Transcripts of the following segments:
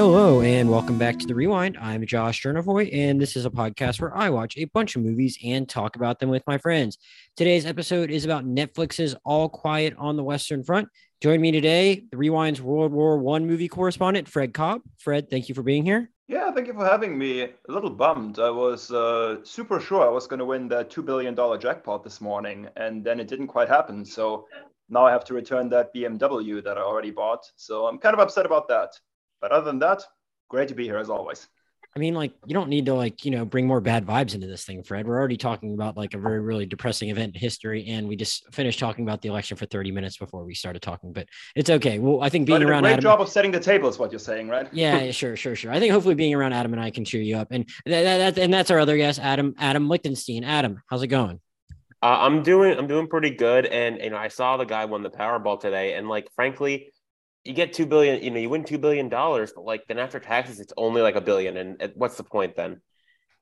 Hello and welcome back to the Rewind. I'm Josh Chernovoy, and this is a podcast where I watch a bunch of movies and talk about them with my friends. Today's episode is about Netflix's All Quiet on the Western Front. Join me today, the Rewind's World War One movie correspondent, Fred Kolb. Fred, thank you for being here. Yeah, thank you for having me. A little bummed. I was uh, super sure I was going to win that $2 billion jackpot this morning, and then it didn't quite happen. So now I have to return that BMW that I already bought. So I'm kind of upset about that. But other than that, great to be here as always. I mean, like, you don't need to like, you know, bring more bad vibes into this thing, Fred. We're already talking about like a very, really depressing event in history, and we just finished talking about the election for 30 minutes before we started talking. But it's okay. Well, I think being around great Adam, job of setting the table is what you're saying, right? yeah, sure, sure, sure. I think hopefully being around Adam and I can cheer you up, and that, that, that and that's our other guest, Adam, Adam Lichtenstein. Adam, how's it going? Uh, I'm doing I'm doing pretty good, and you know I saw the guy won the Powerball today, and like frankly, you get two billion, you know, you win two billion dollars, but like then after taxes, it's only like a billion, and what's the point then?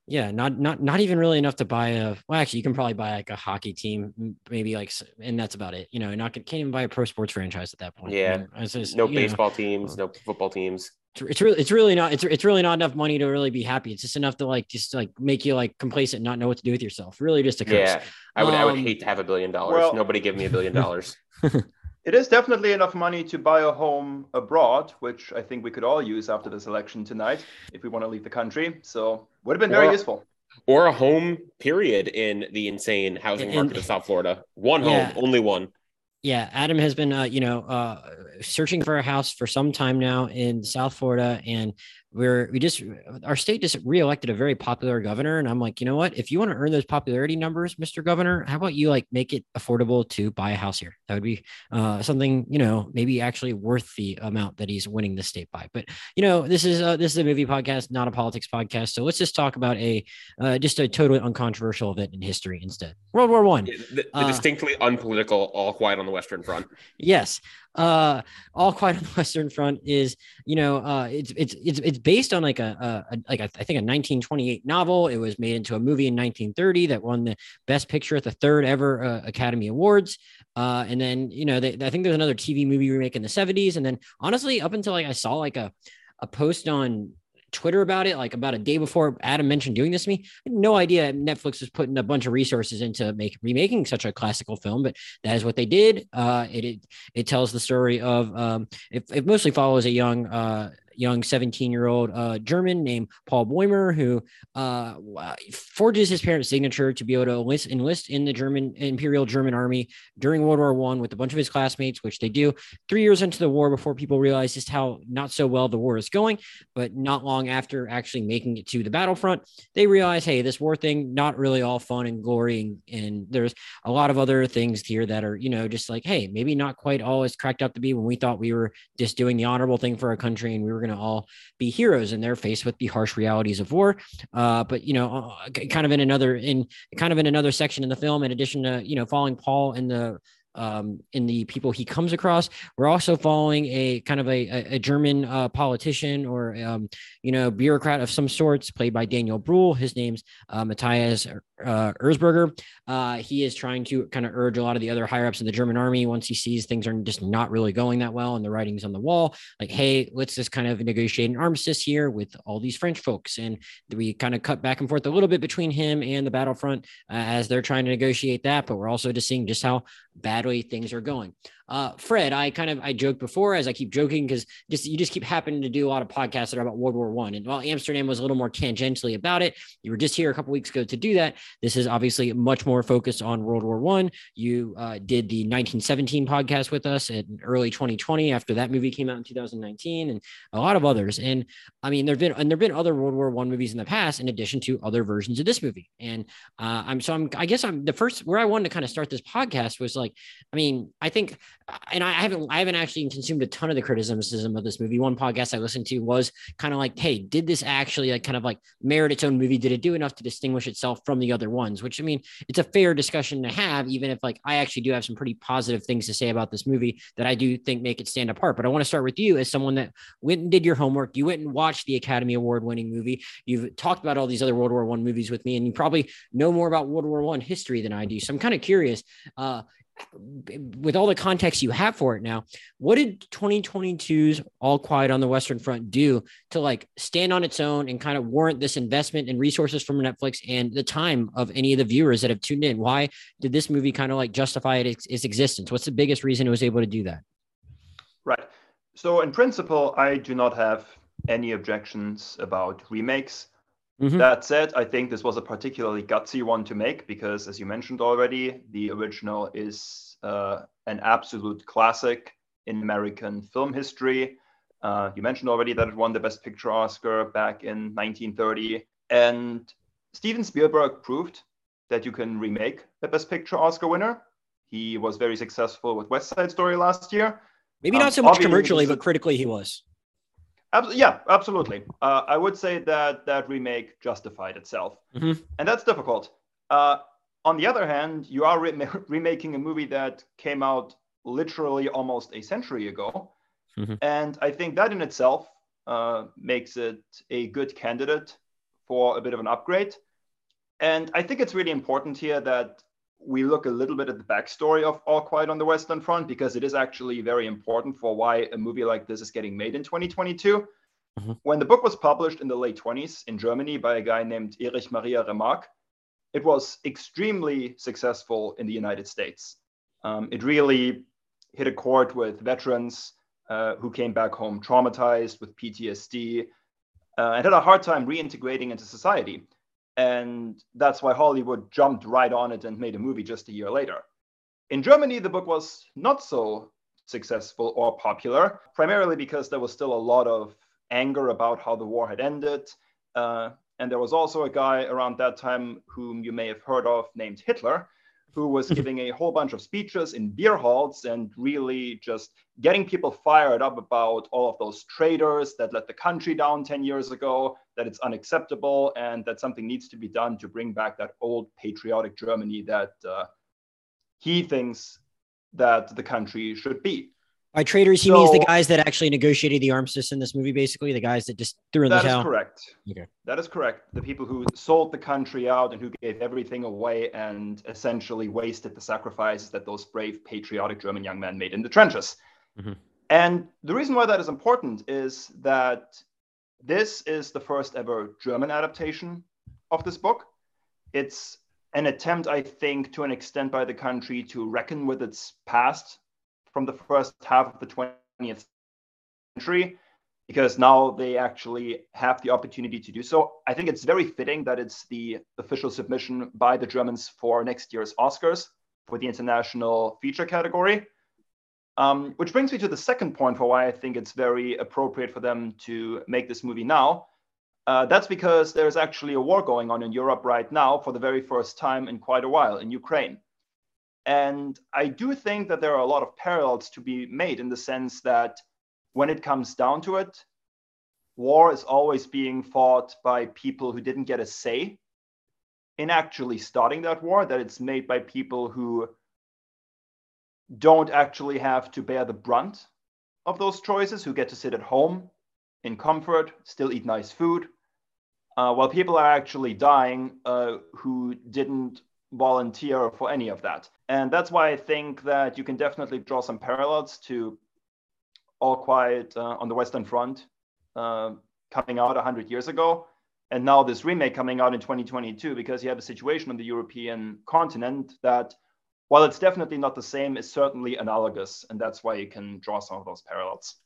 Yeah, not not not even really enough to buy a. Well, actually, you can probably buy like a hockey team, maybe like, and that's about it. You know, not can't even buy a pro sports franchise at that point. Yeah, I mean, just, no baseball know, teams, no football teams. It's really, it's really not, it's, it's really not enough money to really be happy. It's just enough to like, just like make you like complacent, not know what to do with yourself. Really, just a curse. Yeah, I would, um, I would hate to have a billion dollars. Well, Nobody give me a billion dollars. It is definitely enough money to buy a home abroad, which I think we could all use after this election tonight if we want to leave the country. So would have been very or, useful. Or a home period in the insane housing market of South Florida. One yeah. home, only one. Yeah, Adam has been, uh, you know, uh, searching for a house for some time now in South Florida, and we're we just our state just reelected a very popular governor and i'm like you know what? If you want to earn those popularity numbers mr governor how about you like make it affordable to buy a house here? That would be uh, something you know maybe actually worth the amount that he's winning the state by. But you know this is uh, this is a movie podcast not a politics podcast so let's just talk about a uh, just a totally uncontroversial event in history instead. World war one. The, the uh, distinctly unpolitical all quiet on the western front. Yes uh all quiet on the western front is you know uh it's it's it's, it's based on like a, a, like a, I think a 1928 novel. It was made into a movie in 1930 that won the best picture at the third ever uh, academy awards. Uh and then you know they, i think there's another tv movie remake in the 70s and then honestly up until like i saw like a a post on Twitter about it, like about a day before Adam mentioned doing this to me. No idea Netflix was putting a bunch of resources into make remaking such a classical film, but that is what they did. Uh, it, it, it tells the story of um, it, it mostly follows a young uh, young 17 year old uh, German named Paul Bäumer, who uh, forges his parents' signature to be able to enlist, enlist in the German Imperial German Army during World War One with a bunch of his classmates, which they do three years into the war before people realize just how not so well the war is going. But not long after actually making it to the battlefront, they realize, hey, this war thing not really all fun and glory, and, and there's a lot of other things here that are, you know, just like, hey, maybe not quite all as cracked up to be when we thought we were just doing the honorable thing for our country and we were going going to all be heroes and they're faced with the harsh realities of war. Uh, but you know, uh, kind of in another in kind of in another section in the film, in addition to you know following Paul in the um, in the people he comes across. We're also following a kind of a, a German uh, politician or um, you know bureaucrat of some sorts, played by Daniel Bruhl. His name's uh, Matthias uh, Erzberger. Uh, he is trying to kind of urge a lot of the other higher ups in the German army once he sees things are just not really going that well and the writing's on the wall, like, hey, let's just kind of negotiate an armistice here with all these French folks. And we kind of cut back and forth a little bit between him and the battlefront uh, as they're trying to negotiate that. But we're also just seeing just how badly things are going. Uh, Fred, I kind of I joked before as I keep joking because just you just keep happening to do a lot of podcasts that are about World War One. And while Amsterdam was a little more tangentially about it, you were just here a couple weeks ago to do that. This is obviously much more focused on World War One. You uh, did the 1917 podcast with us in early 2020 after that movie came out in 2019, and a lot of others. And I mean, there've been and there've been other World War One movies in the past, in addition to other versions of this movie. And uh, I'm so I'm I guess I'm the first where I wanted to kind of start this podcast was like, I mean, I think and I haven't I haven't actually consumed a ton of the criticism of this movie. One podcast I listened to was kind of like, hey, did this actually like kind of like merit its own movie? Did it do enough to distinguish itself from the other ones? Which I mean, it's a fair discussion to have, even if like I actually do have some pretty positive things to say about this movie that I do think make it stand apart. But I want to start with you as someone that went and did your homework. You went and watched the Academy Award winning movie. You've talked about all these other World War One movies with me, and you probably know more about World War One history than I do. So I'm kind of curious. Uh, with all the context you have for it now, what did 2022's All Quiet on the Western Front do to like stand on its own and kind of warrant this investment and resources from Netflix and the time of any of the viewers that have tuned in? Why did this movie kind of like justify its, its existence? What's the biggest reason it was able to do that? Right. So, in principle, I do not have any objections about remakes. Mm-hmm. That said, I think this was a particularly gutsy one to make because, as you mentioned already, the original is uh, an absolute classic in American film history. Uh, you mentioned already that it won the Best Picture Oscar back in 1930. And Steven Spielberg proved that you can remake a Best Picture Oscar winner. He was very successful with West Side Story last year. Maybe um, not so much commercially, but critically he was. Yeah, absolutely. Uh, I would say that that remake justified itself, mm-hmm. and that's difficult. Uh, on the other hand, you are re- remaking a movie that came out literally almost a century ago, mm-hmm. and I think that in itself uh, makes it a good candidate for a bit of an upgrade. And I think it's really important here that we look a little bit at the backstory of All Quiet on the Western Front because it is actually very important for why a movie like this is getting made in 2022. Mm-hmm. When the book was published in the late 20s in Germany by a guy named Erich Maria Remarque, it was extremely successful in the United States. Um, it really hit a chord with veterans uh, who came back home traumatized with PTSD uh, and had a hard time reintegrating into society. And that's why Hollywood jumped right on it and made a movie just a year later. In Germany, the book was not so successful or popular, primarily because there was still a lot of anger about how the war had ended. Uh, and there was also a guy around that time whom you may have heard of named Hitler, who was giving a whole bunch of speeches in beer halls and really just getting people fired up about all of those traitors that let the country down 10 years ago, that it's unacceptable, and that something needs to be done to bring back that old patriotic Germany that uh, he thinks that the country should be. By traitors, he so, means the guys that actually negotiated the armistice in this movie, basically the guys that just threw in the towel. That is correct. Okay. That is correct. The people who sold the country out and who gave everything away and essentially wasted the sacrifices that those brave, patriotic German young men made in the trenches. Mm-hmm. And the reason why that is important is that this is the first ever German adaptation of this book. It's an attempt, I think, to an extent by the country to reckon with its past from the first half of the 20th century because now they actually have the opportunity to do so. I think it's very fitting that it's the official submission by the Germans for next year's Oscars for the international feature category. Um, which brings me to the second point for why I think it's very appropriate for them to make this movie now. Uh, that's because there's actually a war going on in Europe right now for the very first time in quite a while in Ukraine. And I do think that there are a lot of parallels to be made in the sense that when it comes down to it, war is always being fought by people who didn't get a say in actually starting that war, that it's made by people who don't actually have to bear the brunt of those choices, who get to sit at home in comfort, still eat nice food, uh, while people are actually dying uh, who didn't volunteer for any of that. And that's why I think that you can definitely draw some parallels to All Quiet uh, on the Western Front uh, coming out 100 years ago. And now this remake coming out in 2022, because you have a situation on the European continent that, while it's definitely not the same, it's certainly analogous. And that's why you can draw some of those parallels.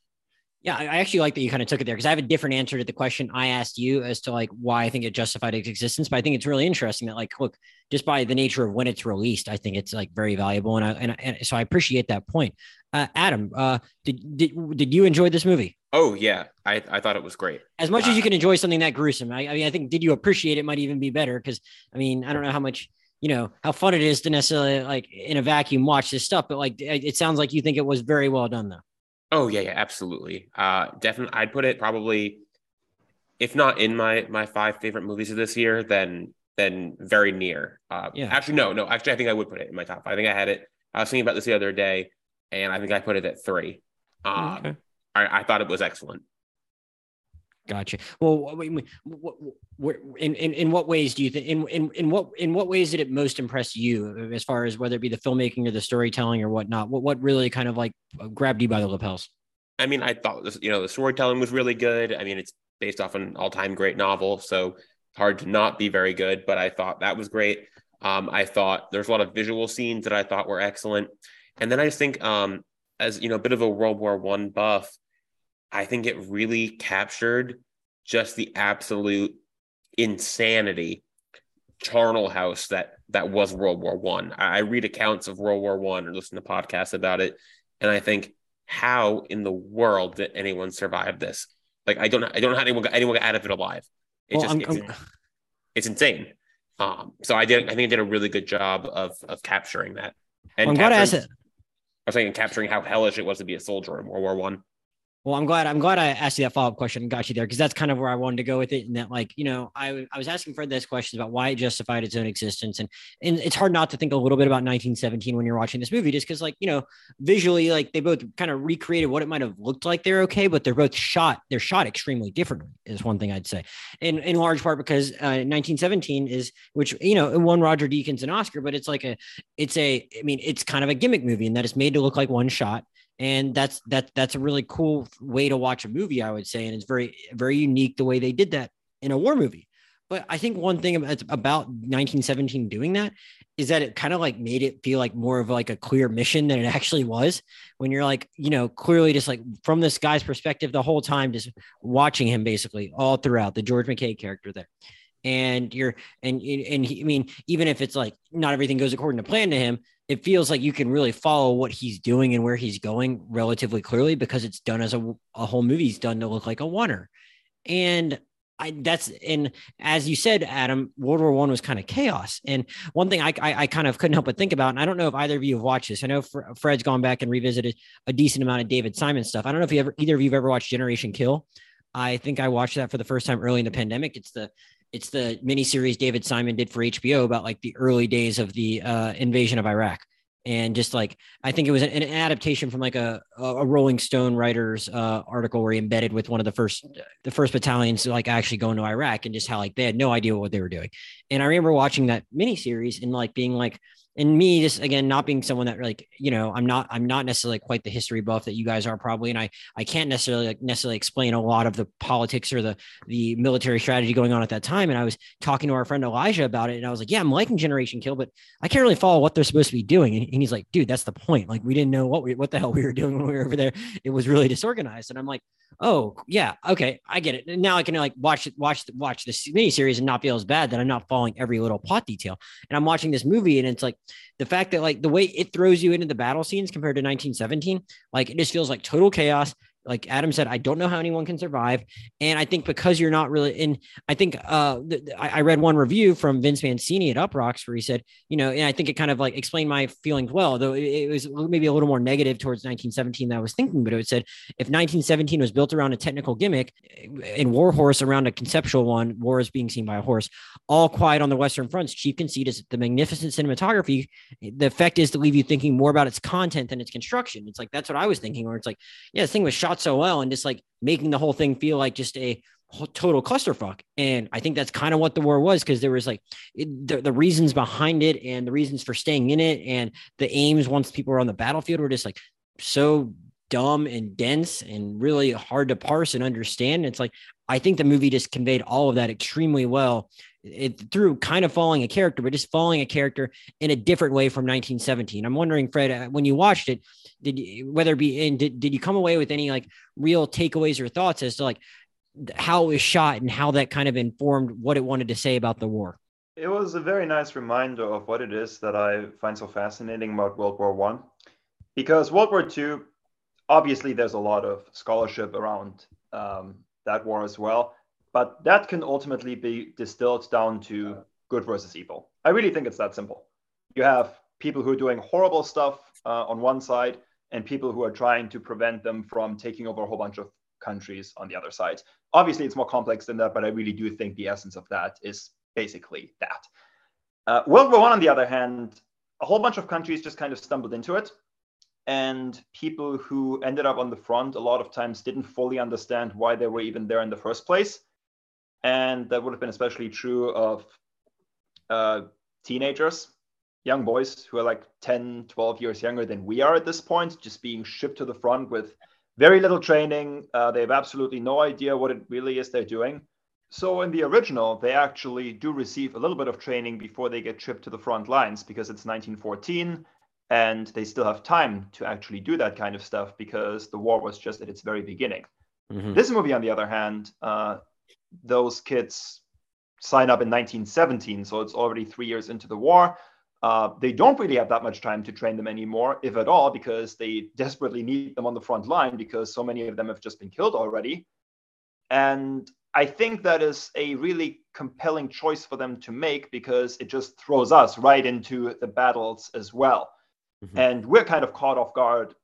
Yeah, I actually like that you kind of took it there because I have a different answer to the question I asked you as to like why I think it justified its existence. But I think it's really interesting that like, look, just by the nature of when it's released, I think it's like very valuable, and I and, and so I appreciate that point. Uh, Adam, uh, did did did you enjoy this movie? Oh yeah, I I thought it was great. As much uh, as you can enjoy something that gruesome, I, I mean, I think did you appreciate it might even be better because I mean I don't know how much you know how fun it is to necessarily like in a vacuum watch this stuff, but like it sounds like you think it was very well done though. Oh yeah, yeah, absolutely. Uh, definitely, I'd put it probably, if not in my my five favorite movies of this year, then then very near. Uh, yeah. Actually, no, no. Actually, I think I would put it in my top. I think I had it. I was thinking about this the other day, and I think I put it at three. Uh, okay. I, I thought it was excellent. Gotcha. Well, in, in in what ways do you think in, in in what in what ways did it most impress you as far as whether it be the filmmaking or the storytelling or whatnot? What what really kind of like grabbed you by the lapels? I mean, I thought you know the storytelling was really good. I mean, it's based off an all-time great novel, so hard to not be very good. But I thought that was great. Um, I thought there's a lot of visual scenes that I thought were excellent, and then I just think, um, as you know, a bit of a World War One buff, I think it really captured just the absolute insanity charnel house that that was World War One. I. I read accounts of World War One or listen to podcasts about it, and I think, how in the world did anyone survive this? Like I don't I don't know how anyone got, anyone got out of it alive. It's well, just it's, it's, insane. Um, so I did I think I did a really good job of of capturing that. And I'm glad I asked it. I was saying capturing how hellish it was to be a soldier in World War One. Well, I'm glad I'm glad I asked you that follow up question and got you there because that's kind of where I wanted to go with it. And that, like, you know, I I was asking Fred this questions about why it justified its own existence, and and it's hard not to think a little bit about 1917 when you're watching this movie, just because, like, you know, visually, like they both kind of recreated what it might have looked like they're okay, but they're both shot they're shot extremely differently. Is one thing I'd say, in in large part because uh, 1917 is which you know won Roger Deakins an Oscar, but it's like a it's a I mean it's kind of a gimmick movie in that it's made to look like one shot and that's that that's a really cool way to watch a movie i would say. And it's very very unique the way they did that in a war movie. But i think one thing about, about 1917 doing that is that it kind of like made it feel like more of like a clear mission than it actually was. When you're like you know clearly just like from this guy's perspective the whole time just watching him basically all throughout the george mckay character there and you're and and he, I mean even if it's like not everything goes according to plan to him it feels like you can really follow what he's doing and where he's going relatively clearly because it's done as a, a whole movie's done to look like a oner and I, that's and as you said, Adam, World War One was kind of chaos. And one thing I, I, I kind of couldn't help but think about, and I don't know if either of you have watched this. I know Fred's gone back and revisited a decent amount of David Simon stuff. I don't know if you ever either of you have ever watched Generation Kill. I think I watched that for the first time early in the pandemic. It's the it's the miniseries David Simon did for HBO about like the early days of the uh, invasion of Iraq. And just like I think it was an, adaptation from like a, a Rolling Stone writer's uh, article where he embedded with one of the first the first battalions like actually going to Iraq and just how like they had no idea what they were doing. And I remember watching that miniseries and like being like, and me just again not being someone that like you know i'm not i'm not necessarily quite the history buff that you guys are probably and i i can't necessarily like, necessarily explain a lot of the politics or the the military strategy going on at that time and i was talking to our friend elijah about it and i was like yeah i'm liking generation kill but i can't really follow what they're supposed to be doing and, and he's like dude that's the point like we didn't know what we what the hell we were doing when we were over there. It was really disorganized and i'm like oh yeah okay i get it. And now i can like watch watch watch this mini series and not feel as bad that i'm not following every little plot detail and i'm watching this movie and it's like the fact that like the way it throws you into the battle scenes compared to 1917 like it just feels like total chaos like Adam said, I don't know how anyone can survive. And I think because you're not really in, I think uh, I, I, read one review from Vince Mancini at Uproxx where he said, you know, and I think it kind of like explained my feelings well, though it, it was maybe a little more negative towards 1917 than I was thinking. But it said if 1917 was built around a technical gimmick and War Horse around a conceptual one, war is being seen by a horse, all quiet on the Western fronts, chief conceit is the magnificent cinematography. The effect is to leave you thinking more about its content than its construction. It's like, that's what I was thinking, where it's like, yeah, this thing was shot shot so well and just like making the whole thing feel like just a total clusterfuck. And I think that's kind of what the war was because there was like it, the, the reasons behind it and the reasons for staying in it and the aims once people were on the battlefield were just like so dumb and dense and really hard to parse and understand. It's like I think the movie just conveyed all of that extremely well. It through kind of following a character, but just following a character in a different way from 1917. I'm wondering, Fred, uh, when you watched it, did you, whether it be in, did, did you come away with any like real takeaways or thoughts as to like how it was shot and how that kind of informed what it wanted to say about the war? It was a very nice reminder of what it is that I find so fascinating about World War One, because World War Two, obviously, there's a lot of scholarship around um, that war as well, but that can ultimately be distilled down to good versus evil. I really think it's that simple. You have people who are doing horrible stuff uh, on one side, and people who are trying to prevent them from taking over a whole bunch of countries on the other side. Obviously, it's more complex than that, but I really do think the essence of that is basically that. Uh, World War One, on the other hand, a whole bunch of countries just kind of stumbled into it. and people who ended up on the front a lot of times didn't fully understand why they were even there in the first place. And that would have been especially true of uh, teenagers, young boys who are like 10, 12 years younger than we are at this point, just being shipped to the front with very little training. Uh, they have absolutely no idea what it really is they're doing. So in the original, they actually do receive a little bit of training before they get shipped to the front lines because it's 1914 and they still have time to actually do that kind of stuff because the war was just at its very beginning. Mm-hmm. This movie, on the other hand, uh, those kids sign up in 1917, so it's already three years into the war. Uh, they don't really have that much time to train them anymore, if at all, because they desperately need them on the front line because so many of them have just been killed already. And I think that is a really compelling choice for them to make because it just throws us right into the battles as well. Mm-hmm. And we're kind of caught off guard,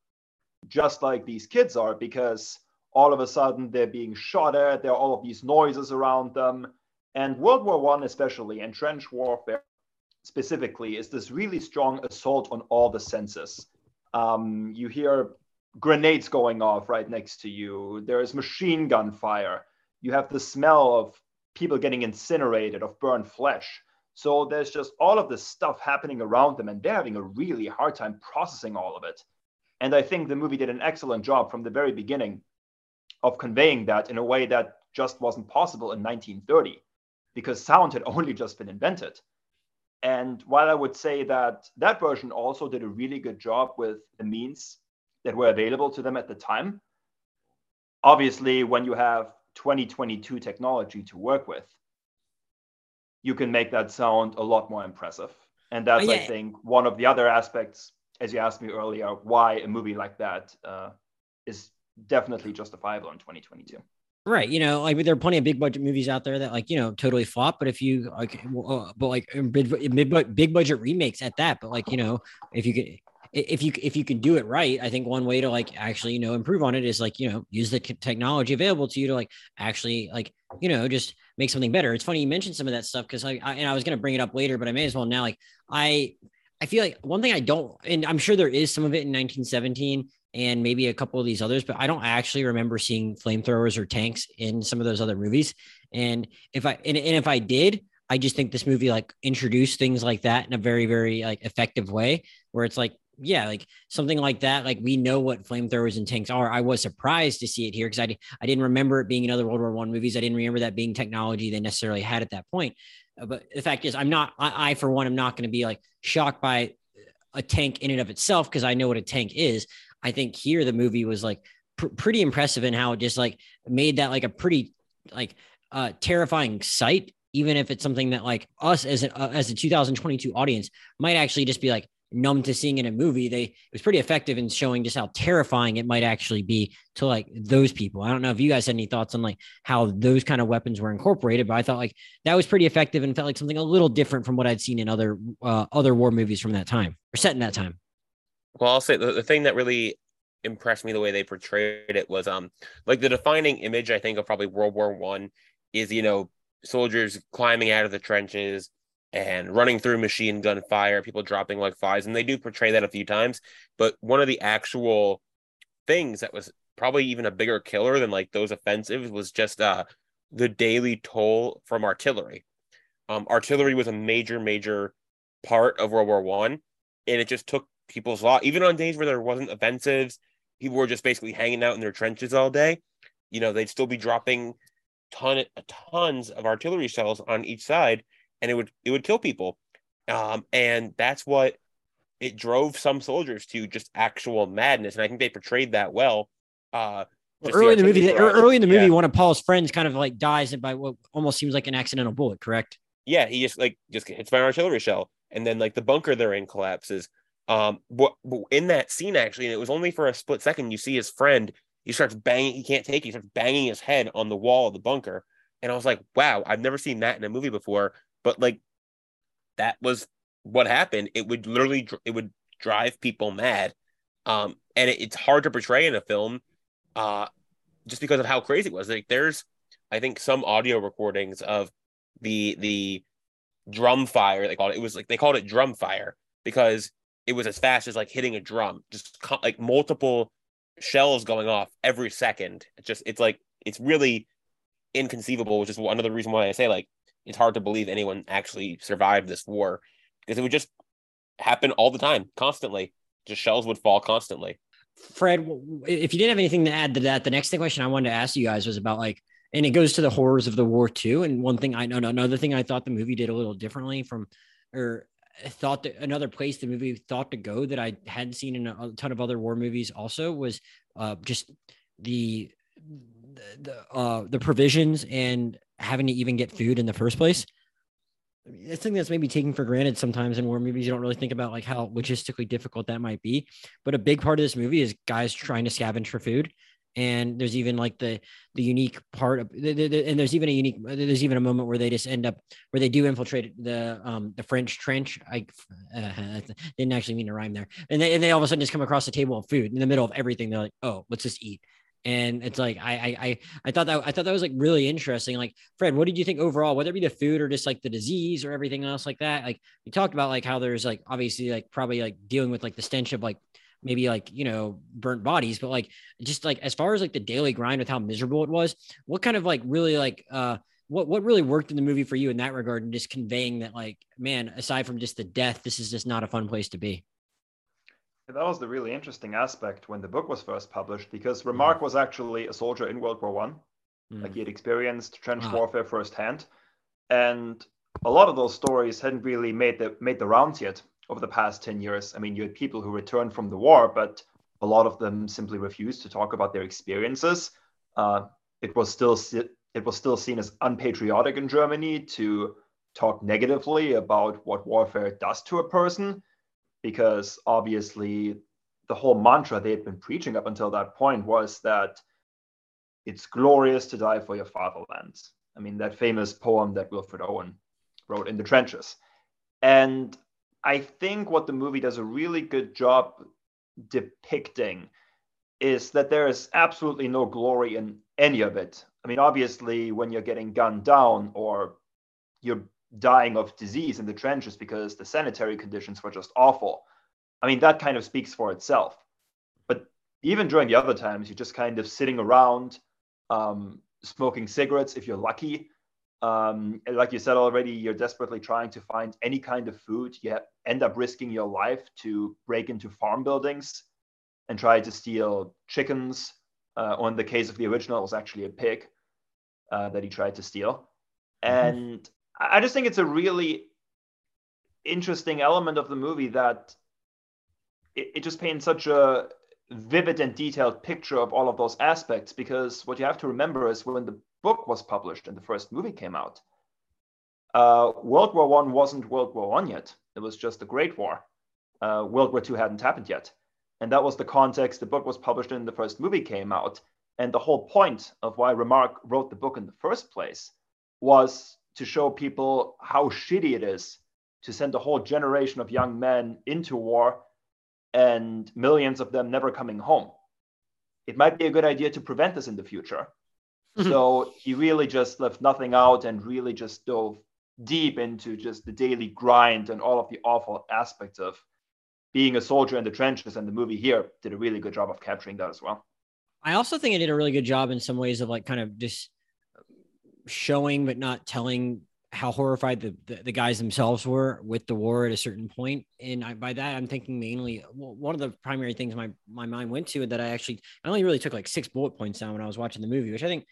just like these kids are, because all of a sudden they're being shot at. There are all of these noises around them. And World War One, especially, and trench warfare specifically, is this really strong assault on all the senses. Um, you hear grenades going off right next to you. There is machine gun fire. You have the smell of people getting incinerated, of burned flesh. So there's just all of this stuff happening around them, and they're having a really hard time processing all of it. And I think the movie did an excellent job from the very beginning of conveying that in a way that just wasn't possible in 1930 because sound had only just been invented. And while I would say that that version also did a really good job with the means that were available to them at the time, obviously, when you have 2022 technology to work with, you can make that sound a lot more impressive. And that's, oh, yeah. I think, one of the other aspects, as you asked me earlier, why a movie like that uh, is definitely justifiable in 2022. Right. You know, like there are plenty of big budget movies out there that like, you know, totally flop. But if you like, uh, but like big, big budget remakes at that, but like, you know, if you could, if you if you can do it right, I think one way to like actually you know improve on it is like you know use the technology available to you to like actually like you know just make something better. It's funny you mentioned some of that stuff because I, I and I was gonna bring it up later, but I may as well now. Like I I feel like one thing I don't, and I'm sure there is some of it in 1917 and maybe a couple of these others, but I don't actually remember seeing flamethrowers or tanks in some of those other movies. And if I and, and if I did, I just think this movie like introduced things like that in a very very like effective way, where it's like yeah, like something like that. Like we know what flamethrowers and tanks are. I was surprised to see it here because I, I didn't remember it being in other World War One movies. I didn't remember that being technology they necessarily had at that point. Uh, but the fact is, I'm not. I, I for one, am not going to be like shocked by a tank in and of itself because I know what a tank is. I think here the movie was like pr- pretty impressive in how it just like made that like a pretty like uh terrifying sight even if it's something that like us as a, uh, as a 2022 audience might actually just be like numb to seeing in a movie, they it was pretty effective in showing just how terrifying it might actually be to like those people. I don't know if you guys had any thoughts on like how those kind of weapons were incorporated, but I thought like that was pretty effective and felt like something a little different from what I'd seen in other uh, other war movies from that time or set in that time. Well, I'll say the, the thing that really impressed me the way they portrayed it was um like the defining image I think of probably World War One is you know soldiers climbing out of the trenches and running through machine gun fire, people dropping like flies, and they do portray that a few times. But one of the actual things that was probably even a bigger killer than like those offensives was just uh the daily toll from artillery. Um, artillery was a major, major part of World War One, and it just took people's lot. Even on days where there wasn't offensives, people were just basically hanging out in their trenches all day. You know, they'd still be dropping ton tons of artillery shells on each side, and it would it would kill people. Um, and that's what it drove some soldiers to just actual madness. And I think they portrayed that well. Uh, early in the movie, early in the movie, yeah. one of Paul's friends kind of like dies by what almost seems like an accidental bullet. Correct? Yeah, he just like just hits by an artillery shell, and then like the bunker they're in collapses. Um, but, in that scene actually, and it was only for a split second, you see his friend. He starts banging. He can't take. It, he starts banging his head on the wall of the bunker, and I was like, "Wow, I've never seen that in a movie before." but like that was what happened. It would literally it would drive people mad, um, and it, it's hard to portray in a film, uh, just because of how crazy it was. Like there's, I think some audio recordings of the the drum fire they called it. It was like they called it drum fire because it was as fast as like hitting a drum, just co- like multiple shells going off every second. Just it's like it's really inconceivable, which is another reason why I say like it's hard to believe anyone actually survived this war because it would just happen all the time, constantly. Just shells would fall constantly. Fred, if you didn't have anything to add to that, the next question I wanted to ask you guys was about like, and it goes to the horrors of the war too. And one thing I know, another thing I thought the movie did a little differently from, or thought that another place the movie thought to go that I hadn't seen in a, ton of other war movies also was uh, just the the uh, the provisions and having to even get food in the first place. I think that's maybe taken for granted sometimes in war movies. You don't really think about like how logistically difficult that might be. But a big part of this movie is guys trying to scavenge for food. And there's even like the the unique part of the, the, the, and there's even a unique there's even a moment where they just end up where they do infiltrate the um the French trench. I uh, didn't actually mean to rhyme there. And they and they all of a sudden just come across a table of food in the middle of everything. They're like, oh, let's just eat and it's like I, I I thought that I thought that was like really interesting. Like Fred, what did you think overall? Whether it be the food or just like the disease or everything else like that? Like we talked about like how there's like obviously like probably like dealing with like the stench of like maybe like you know burnt bodies, but like just like as far as like the daily grind with how miserable it was, what kind of like really like uh what what really worked in the movie for you in that regard and just conveying that like man aside from just the death, this is just not a fun place to be. That was the really interesting aspect when the book was first published, because mm-hmm. Remarque was actually a soldier in World War One. Mm. Like he had experienced trench wow. warfare firsthand, and a lot of those stories hadn't really made the made the rounds yet over the past ten years. I mean, you had people who returned from the war, but a lot of them simply refused to talk about their experiences. Uh, it was still it was still seen as unpatriotic in Germany to talk negatively about what warfare does to a person because obviously the whole mantra they had been preaching up until that point was that it's glorious to die for your fatherland. I mean, that famous poem that Wilfred Owen wrote in the trenches. And I think what the movie does a really good job depicting is that there is absolutely no glory in any of it. I mean, obviously, when you're getting gunned down or you're dying of disease in the trenches because the sanitary conditions were just awful. I mean, that kind of speaks for itself. But even during the other times, you're just kind of sitting around, um, smoking cigarettes if you're lucky. Um, like you said already, you're desperately trying to find any kind of food. You end up risking your life to break into farm buildings and try to steal chickens. Uh, or in the case of the original, it was actually a pig uh, that he tried to steal. Mm-hmm. And I just think it's a really interesting element of the movie that it, it just paints such a vivid and detailed picture of all of those aspects because what you have to remember is when the book was published and the first movie came out uh, world war one wasn't world war one yet it was just the great war uh, world war two hadn't happened yet and that was the context the book was published in the first movie came out and the whole point of why remarque wrote the book in the first place was to show people how shitty it is to send a whole generation of young men into war and millions of them never coming home. It might be a good idea to prevent this in the future. Mm-hmm. So he really just left nothing out and really just dove deep into just the daily grind and all of the awful aspects of being a soldier in the trenches. And the movie here did a really good job of capturing that as well. I also think it did a really good job in some ways of like kind of just showing but not telling how horrified the, the, the, guys themselves were with the war at a certain point. And I, by that, I'm thinking mainly well, one of the primary things my, my mind went to that I actually, I only really took like six bullet points down when I was watching the movie, which I think,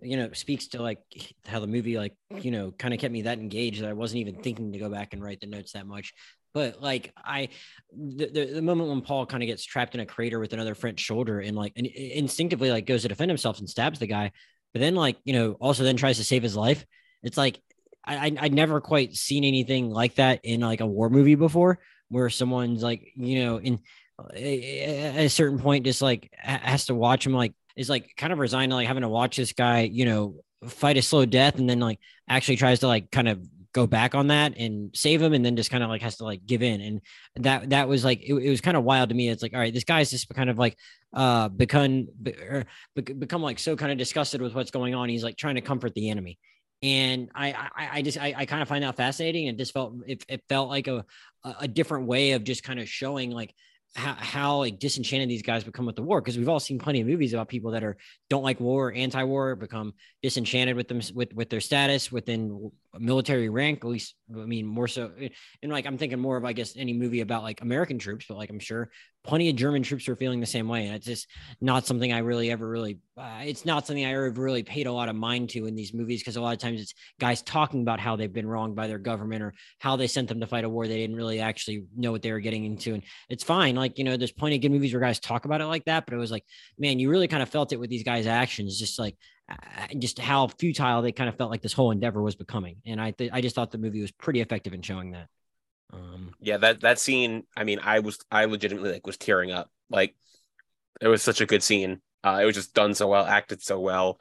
you know, speaks to like how the movie, like, you know, kind of kept me that engaged that I wasn't even thinking to go back and write the notes that much. But like I, the, the, the moment when Paul kind of gets trapped in a crater with another French soldier and like and instinctively like goes to defend himself and stabs the guy, but then like you know also then tries to save his life it's like I I'd never quite seen anything like that in like a war movie before where someone's like you know in eh, eh, at a certain point just like has to watch him like is like kind of resigned to like having to watch this guy you know fight a slow death and then like actually tries to like kind of go back on that and save him and then just kind of like has to like give in. And that that was like it, it was kind of wild to me. It's like all right this guy's just kind of like uh become be, er, become like so kind of disgusted with what's going on. He's like trying to comfort the enemy and I I, I just I, I kind of find that fascinating and just felt it, it felt like a a different way of just kind of showing like how, how like disenchanted these guys become with the war because we've all seen plenty of movies about people that are don't like war anti-war become disenchanted with them with with their status within military rank at least i mean more so and like i'm thinking more of i guess any movie about like american troops but like i'm sure plenty of german troops are feeling the same way and it's just not something i really ever really uh, it's not something i ever really paid a lot of mind to in these movies because a lot of times it's guys talking about how they've been wronged by their government or how they sent them to fight a war they didn't really actually know what they were getting into and it's fine like you know there's plenty of good movies where guys talk about it like that but it was like man you really kind of felt it with these guys actions just like uh, just how futile they kind of felt like this whole endeavor was becoming. And I th- I just thought the movie was pretty effective in showing that. Um, yeah, that that scene. I mean, I was I legitimately like was tearing up. Like it was such a good scene. Uh, it was just done so well, acted so well.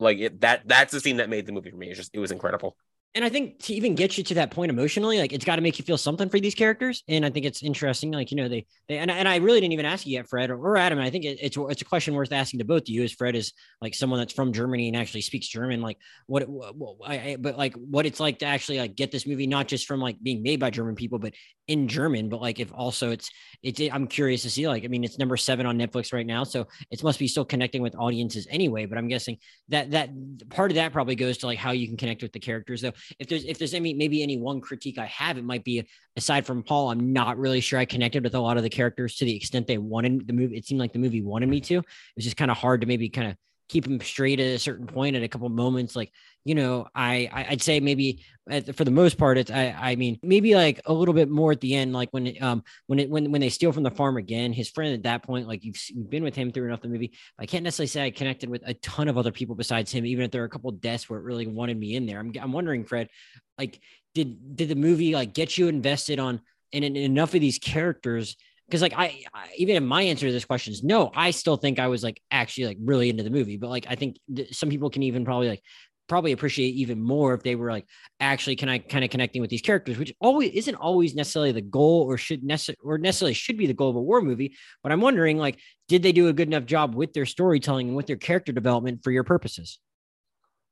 Like it, that that's the scene that made the movie for me. It's just it was incredible and I think to even get you to that point emotionally, like it's got to make you feel something for these characters. And I think it's interesting, like you know, they, they and, and I really didn't even ask you yet, Fred or, or Adam. And I think it, it's it's a question worth asking to both of you. As Fred is like someone that's from Germany and actually speaks German, like what, what I, but like what it's like to actually like get this movie not just from like being made by German people, but in German. But like if also it's it's I'm curious to see like I mean it's number seven on Netflix right now, so it must be still connecting with audiences anyway. But I'm guessing that that part of that probably goes to like how you can connect with the characters though. If there's if there's any maybe any one critique I have, it might be aside from Paul. I'm not really sure I connected with a lot of the characters to the extent they wanted the movie. It seemed like the movie wanted me to. It was just kind of hard to maybe kind of keep him straight at a certain point at a couple moments like you know i, I would say maybe at, for the most part it's I, I mean maybe like a little bit more at the end like when it, um when it when when they steal from the farm again his friend at that point like you've, you've been with him through enough the movie. I can't necessarily say i connected with a ton of other people besides him even if there are a couple deaths where it really wanted me in there. I'm, I'm wondering fred like did did the movie like get you invested on in, in enough of these characters because like I, I, even if my answer to this question is no i still think i was like actually like really into the movie. But like i think th- some people can even probably like probably appreciate even more if they were like actually can i kind of connecting with these characters which always isn't always necessarily the goal or should necessarily or necessarily should be the goal of a war movie. But i'm wondering like did they do a good enough job with their storytelling and with their character development for your purposes?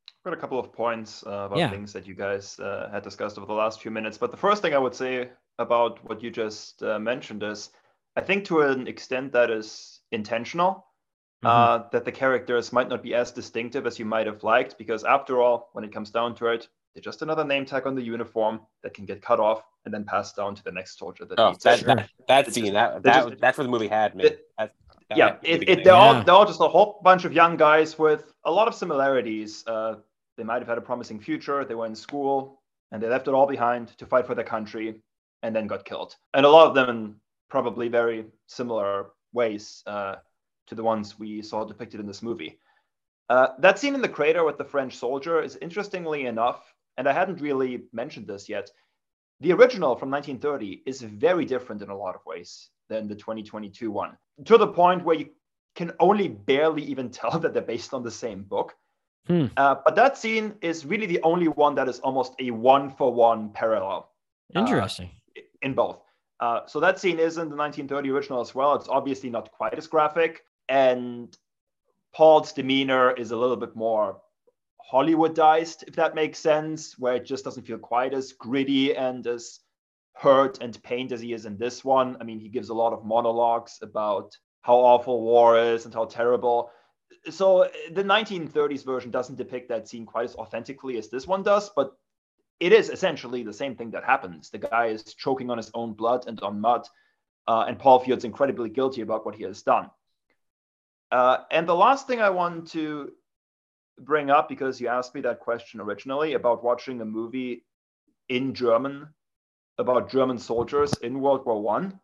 I've got a couple of points uh, about yeah. things that you guys uh, had discussed over the last few minutes. But the first thing i would say about what you just uh, mentioned is I think to an extent that is intentional. Mm-hmm. Uh, that the characters might not be as distinctive as you might have liked, because after all, when it comes down to it, they're just another name tag on the uniform that can get cut off and then passed down to the next soldier. That oh, that, that, that scene, that, that, just, that's what the movie had, man. It, that, yeah, it, it, they're, yeah. All, they're all just a whole bunch of young guys with a lot of similarities. Uh, they might have had a promising future. They were in school and they left it all behind to fight for their country and then got killed. And a lot of them probably very similar ways uh, to the ones we saw depicted in this movie. Uh, that scene in the crater with the French soldier is interestingly enough, and I hadn't really mentioned this yet. The original from 1930 is very different in a lot of ways than the 2022 one, to the point where you can only barely even tell that they're based on the same book. Hmm. Uh, but that scene is really the only one that is almost a one for one parallel. Uh, Interesting. in both. Uh, so that scene is in the 1930 original as well. It's obviously not quite as graphic, and Paul's demeanor is a little bit more Hollywoodized, if that makes sense, where it just doesn't feel quite as gritty and as hurt and pained as he is in this one. I mean, he gives a lot of monologues about how awful war is and how terrible. So the 1930s version doesn't depict that scene quite as authentically as this one does, but it is essentially the same thing that happens. The guy is choking on his own blood and on mud, uh, and Paul feels incredibly guilty about what he has done. Uh, and the last thing I want to bring up, because you asked me that question originally about watching a movie in German about German soldiers in World War One,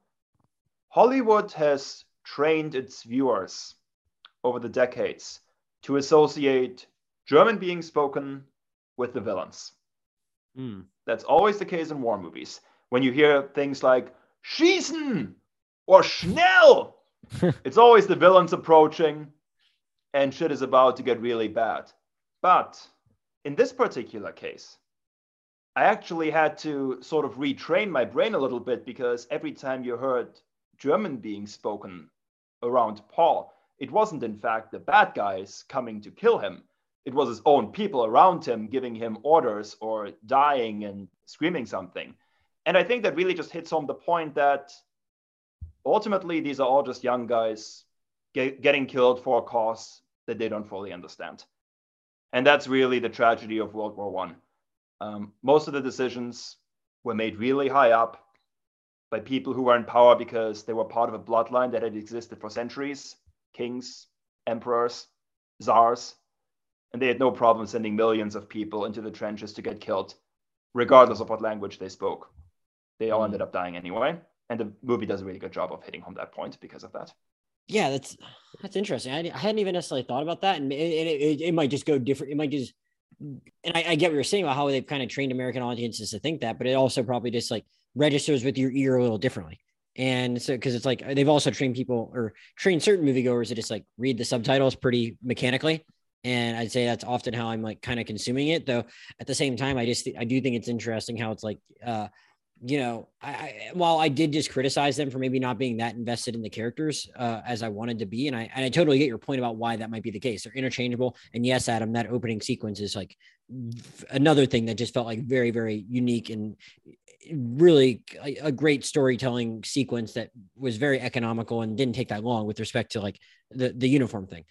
Hollywood has trained its viewers over the decades to associate German being spoken with the villains. Mm. That's always the case in war movies. When you hear things like schießen or schnell, it's always the villains approaching and shit is about to get really bad. But in this particular case, I actually had to sort of retrain my brain a little bit because every time you heard German being spoken around Paul, it wasn't in fact the bad guys coming to kill him. It was his own people around him giving him orders or dying and screaming something. And I think that really just hits home the point that ultimately these are all just young guys get, getting killed for a cause that they don't fully understand. And that's really the tragedy of World War One. Um, most of the decisions were made really high up by people who were in power because they were part of a bloodline that had existed for centuries kings, emperors, czars. And they had no problem sending millions of people into the trenches to get killed, regardless of what language they spoke. They all mm. ended up dying anyway. And the movie does a really good job of hitting home that point because of that. Yeah, that's that's interesting. I, I hadn't even necessarily thought about that, and it, it, it, might just go different. It might just, and I, I get what you're saying about how they've kind of trained American audiences to think that, but it also probably just like registers with your ear a little differently. And so, because it's like they've also trained people or trained certain moviegoers to just like read the subtitles pretty mechanically. And I'd say that's often how I'm like kind of consuming it. Though at the same time, I just I do think it's interesting how it's like uh, you know, I, I, while I did just criticize them for maybe not being that invested in the characters uh, as I wanted to be, and I and I totally get your point about why that might be the case. They're interchangeable, and yes, Adam, that opening sequence is like another thing that just felt like very very unique and really a, a great storytelling sequence that was very economical and didn't take that long with respect to like the the uniform thing,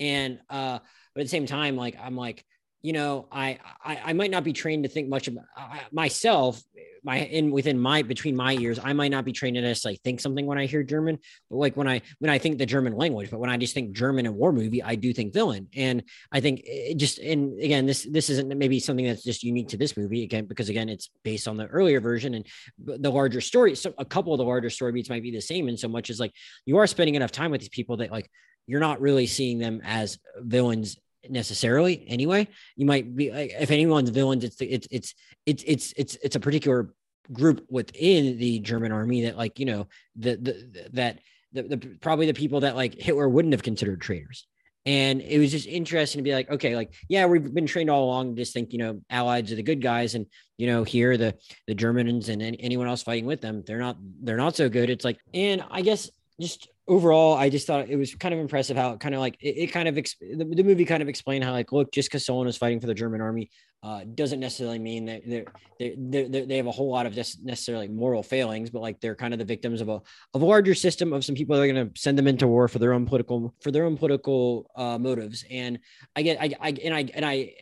and uh, but at the same time, like I'm like you know, I, I, I might not be trained to think much about I, myself. My in within my between my ears, I might not be trained to necessarily think something when I hear German, but like when I when I think the German language, but when I just think German and war movie, I do think villain. And I think it just and again, this this isn't maybe something that's just unique to this movie again because again, it's based on the earlier version and the larger story. So a couple of the larger story beats might be the same in so much as like you are spending enough time with these people that like you're not really seeing them as villains necessarily anyway. You might be like if anyone's villains it's it's it's it's it's it's it's a particular group within the german army that like you know the the that the, the probably the people that like hitler wouldn't have considered traitors. And it was just interesting to be like okay like yeah we've been trained all along to just think you know allies are the good guys and you know here the the germans and any, anyone else fighting with them they're not they're not so good. It's like and i guess just overall, I just thought it was kind of impressive how it kind of like it, it kind of the, the, movie kind of explained how like look, just because someone is fighting for the German army uh, doesn't necessarily mean that they're, they're, they're, they have a whole lot of just necessarily moral failings, but like they're kind of the victims of a of a larger system of some people that are going to send them into war for their own political for their own political uh, motives. And I get I, I and I and I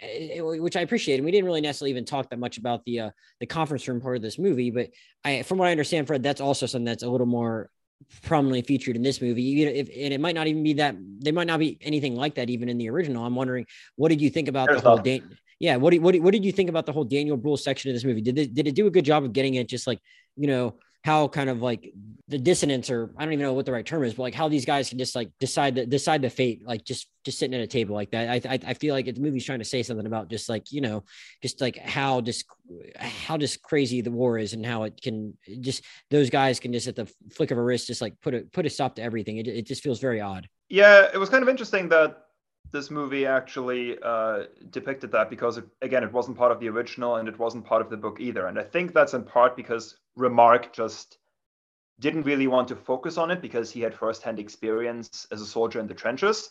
which I appreciate. And we didn't really necessarily even talk that much about the uh, the conference room part of this movie, but I from what I understand, Fred, that's also something that's a little more prominently featured in this movie. You know, if, and it might not even be that they might not be anything like that even in the original. I'm wondering, what did you think about the whole Dan- Yeah, what, what what did you think about the whole Daniel Bruhl section of this movie? Did it did it do a good job of getting it just like you know how kind of like the dissonance or I don't even know what the right term is, but like how these guys can just like decide the decide the fate, like just just sitting at a table like that. I I, I feel like the movie's trying to say something about just like you know just like how just how just crazy the war is and how it can just those guys can just at the flick of a wrist just like put a put a stop to everything. It it just feels very odd. Yeah, it was kind of interesting that this movie actually uh, depicted that because it, again it wasn't part of the original and it wasn't part of the book either. And i think that's in part because remarque just didn't really want to focus on it because he had firsthand experience as a soldier in the trenches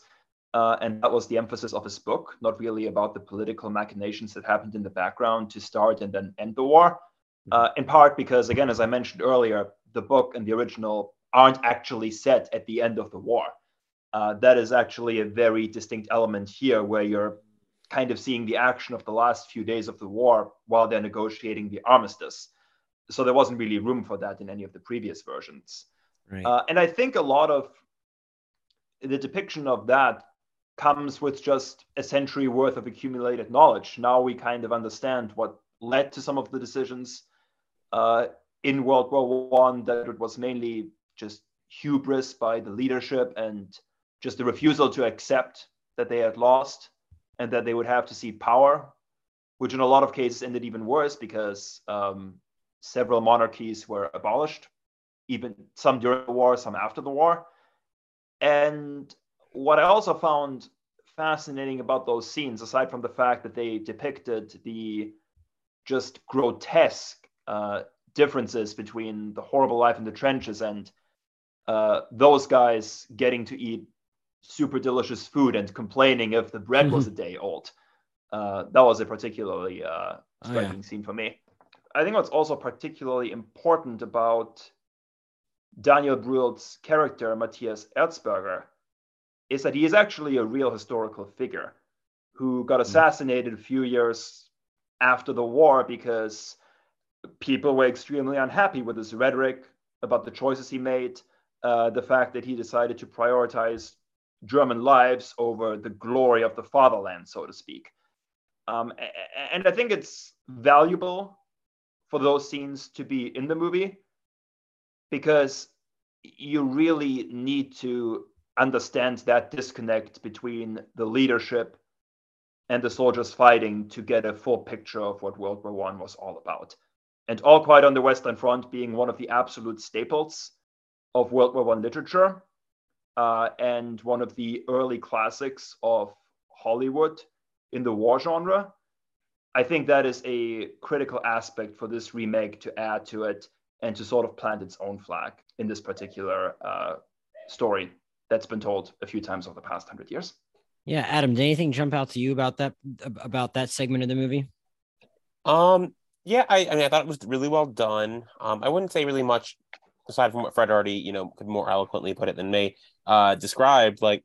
uh, and that was the emphasis of his book not really about the political machinations that happened in the background to start and then end the war. Mm-hmm. uh, in part because again as i mentioned earlier the book and the original aren't actually set at the end of the war uh, that is actually a very distinct element here where you're kind of seeing the action of the last few days of the war while they're negotiating the armistice. So there wasn't really room for that in any of the previous versions. Right. Uh, and I think a lot of the depiction of that comes with just a century worth of accumulated knowledge. Now we kind of understand what led to some of the decisions uh, in World War One. That it was mainly just hubris by the leadership and just the refusal to accept that they had lost and that they would have to cede power, which in a lot of cases ended even worse because um, several monarchies were abolished, even some during the war, some after the war. And what I also found fascinating about those scenes, aside from the fact that they depicted the just grotesque uh, differences between the horrible life in the trenches and uh, those guys getting to eat super delicious food and complaining if the bread was a mm-hmm. day old. Uh, that was a particularly uh, Oh, yeah. striking scene for me. I think what's also particularly important about Daniel Bruhl's character, Matthias Erzberger, is that he is actually a real historical figure who got assassinated a few years after the war because people were extremely unhappy with his rhetoric about the choices he made, uh, the fact that he decided to prioritize German lives over the glory of the fatherland, so to speak. Um, and I think it's valuable for those scenes to be in the movie because you really need to understand that disconnect between the leadership and the soldiers fighting to get a full picture of what World War One was all about. And All Quiet on the Western Front being one of the absolute staples of World War One literature uh, and one of the early classics of Hollywood in the war genre. I think that is a critical aspect for this remake to add to it and to sort of plant its own flag in this particular uh, story that's been told a few times over the past hundred years. Yeah, Adam, did anything jump out to you about that about that segment of the movie? Um, yeah, I, I mean, I thought it was really well done. Um, I wouldn't say really much aside from what Fred already, you know, could more eloquently put it than me, uh, described. Like,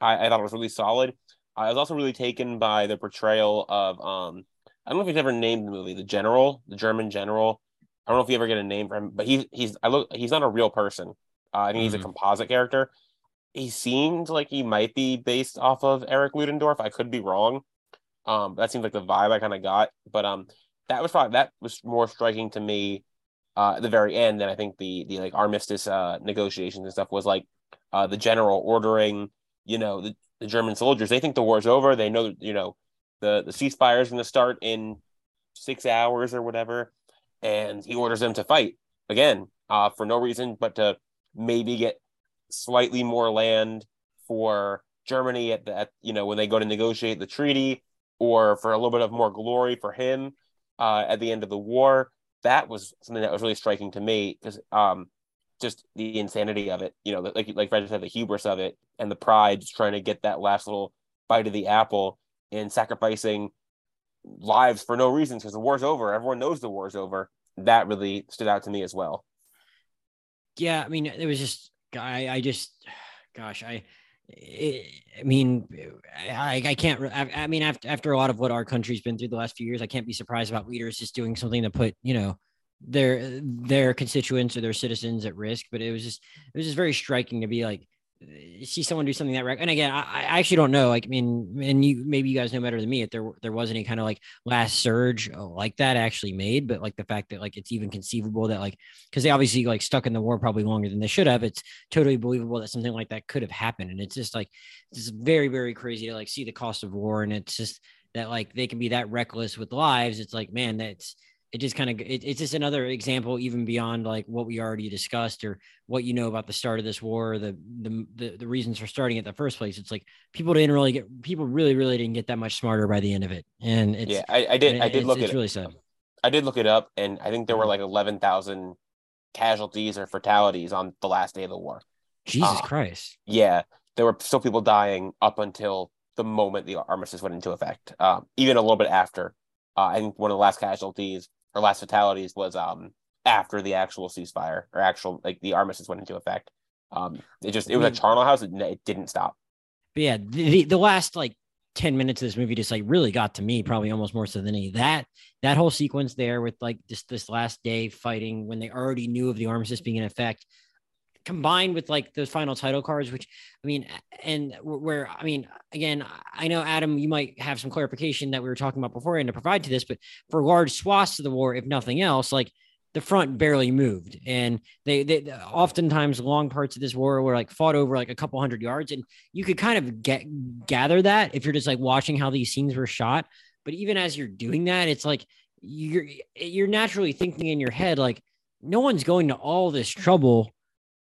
I, I thought it was really solid. I was also really taken by the portrayal of, um, I don't know if he's ever named the movie, the general, the German general. I don't know if you ever get a name for him, but he's he's, I look, he's not a real person. Uh, I think he's a Mhm. composite character. He seemed like he might be based off of Eric Ludendorff. I could be wrong. Um, that seems like the vibe I kind of got, but um, that was probably that was more striking to me uh, at the very end than I think the the like armistice uh, negotiations and stuff was like uh, the general ordering you know the, the German soldiers they think the war's over they know you know the the ceasefire is going to start in six hours or whatever and he orders them to fight again uh, for no reason but to maybe get slightly more land for Germany at the at, you know when they go to negotiate the treaty or for a little bit of more glory for him uh, at the end of the war. That was something that was really striking to me because um, just the insanity of it, you know, like like Fred said, the hubris of it and the pride, just trying to get that last little bite of the apple and sacrificing lives for no reason because the war's over. Everyone knows the war's over. That really stood out to me as well. Yeah, I mean, it was just I I just gosh, I I mean, I, I can't. I, I mean, after after a lot of what our country's been through the last few years, I can't be surprised about leaders just doing something to put you know their their constituents or their citizens at risk. But it was just it was just very striking to be like see someone do something that rec- and again I, I actually don't know like i mean and you maybe you guys know better than me if there there was any kind of like last surge uh, like that actually made but like the fact that like it's even conceivable that like because they obviously like stuck in the war probably longer than they should have it's totally believable that something like that could have happened and it's just like it's very very crazy to like see the cost of war and it's just that like they can be that reckless with lives it's like man that's it just kind of it, it's just another example even beyond like what we already discussed or what you know about the start of this war the the the, the reasons for starting it in the first place it's like people didn't really get people really really didn't get that much smarter by the end of it and it's yeah, I, I did. I it- did it's, look it's at really it. sad I did look it up, and I think there were Mhm. like eleven thousand casualties or fatalities on the last day of the war. jesus Ah. christ Yeah, there were still people dying up until the moment the armistice went into effect. Um, even a little bit after. Uh, I think one of the last casualties or last fatalities was um after the actual ceasefire or actual like the armistice went into effect. Um, it just it was a Mm. charnel house. It, it didn't stop. But yeah, the, the, last like 10 minutes of this movie just like really got to me, probably almost more so than any that that whole sequence there with like this this last day fighting when they already knew of the armistice being in effect, combined with like those final title cards, which I mean, and where I mean, again, I know Adam, you might have some clarification that we were talking about before and to provide to this, but for large swaths of the war, if nothing else, like the front barely moved. And they, they oftentimes long parts of this war were like fought over like a couple hundred yards and you could kind of get gather that if you're just like watching how these scenes were shot. But even as you're doing that it's like you're you're naturally thinking in your head like no one's going to all this trouble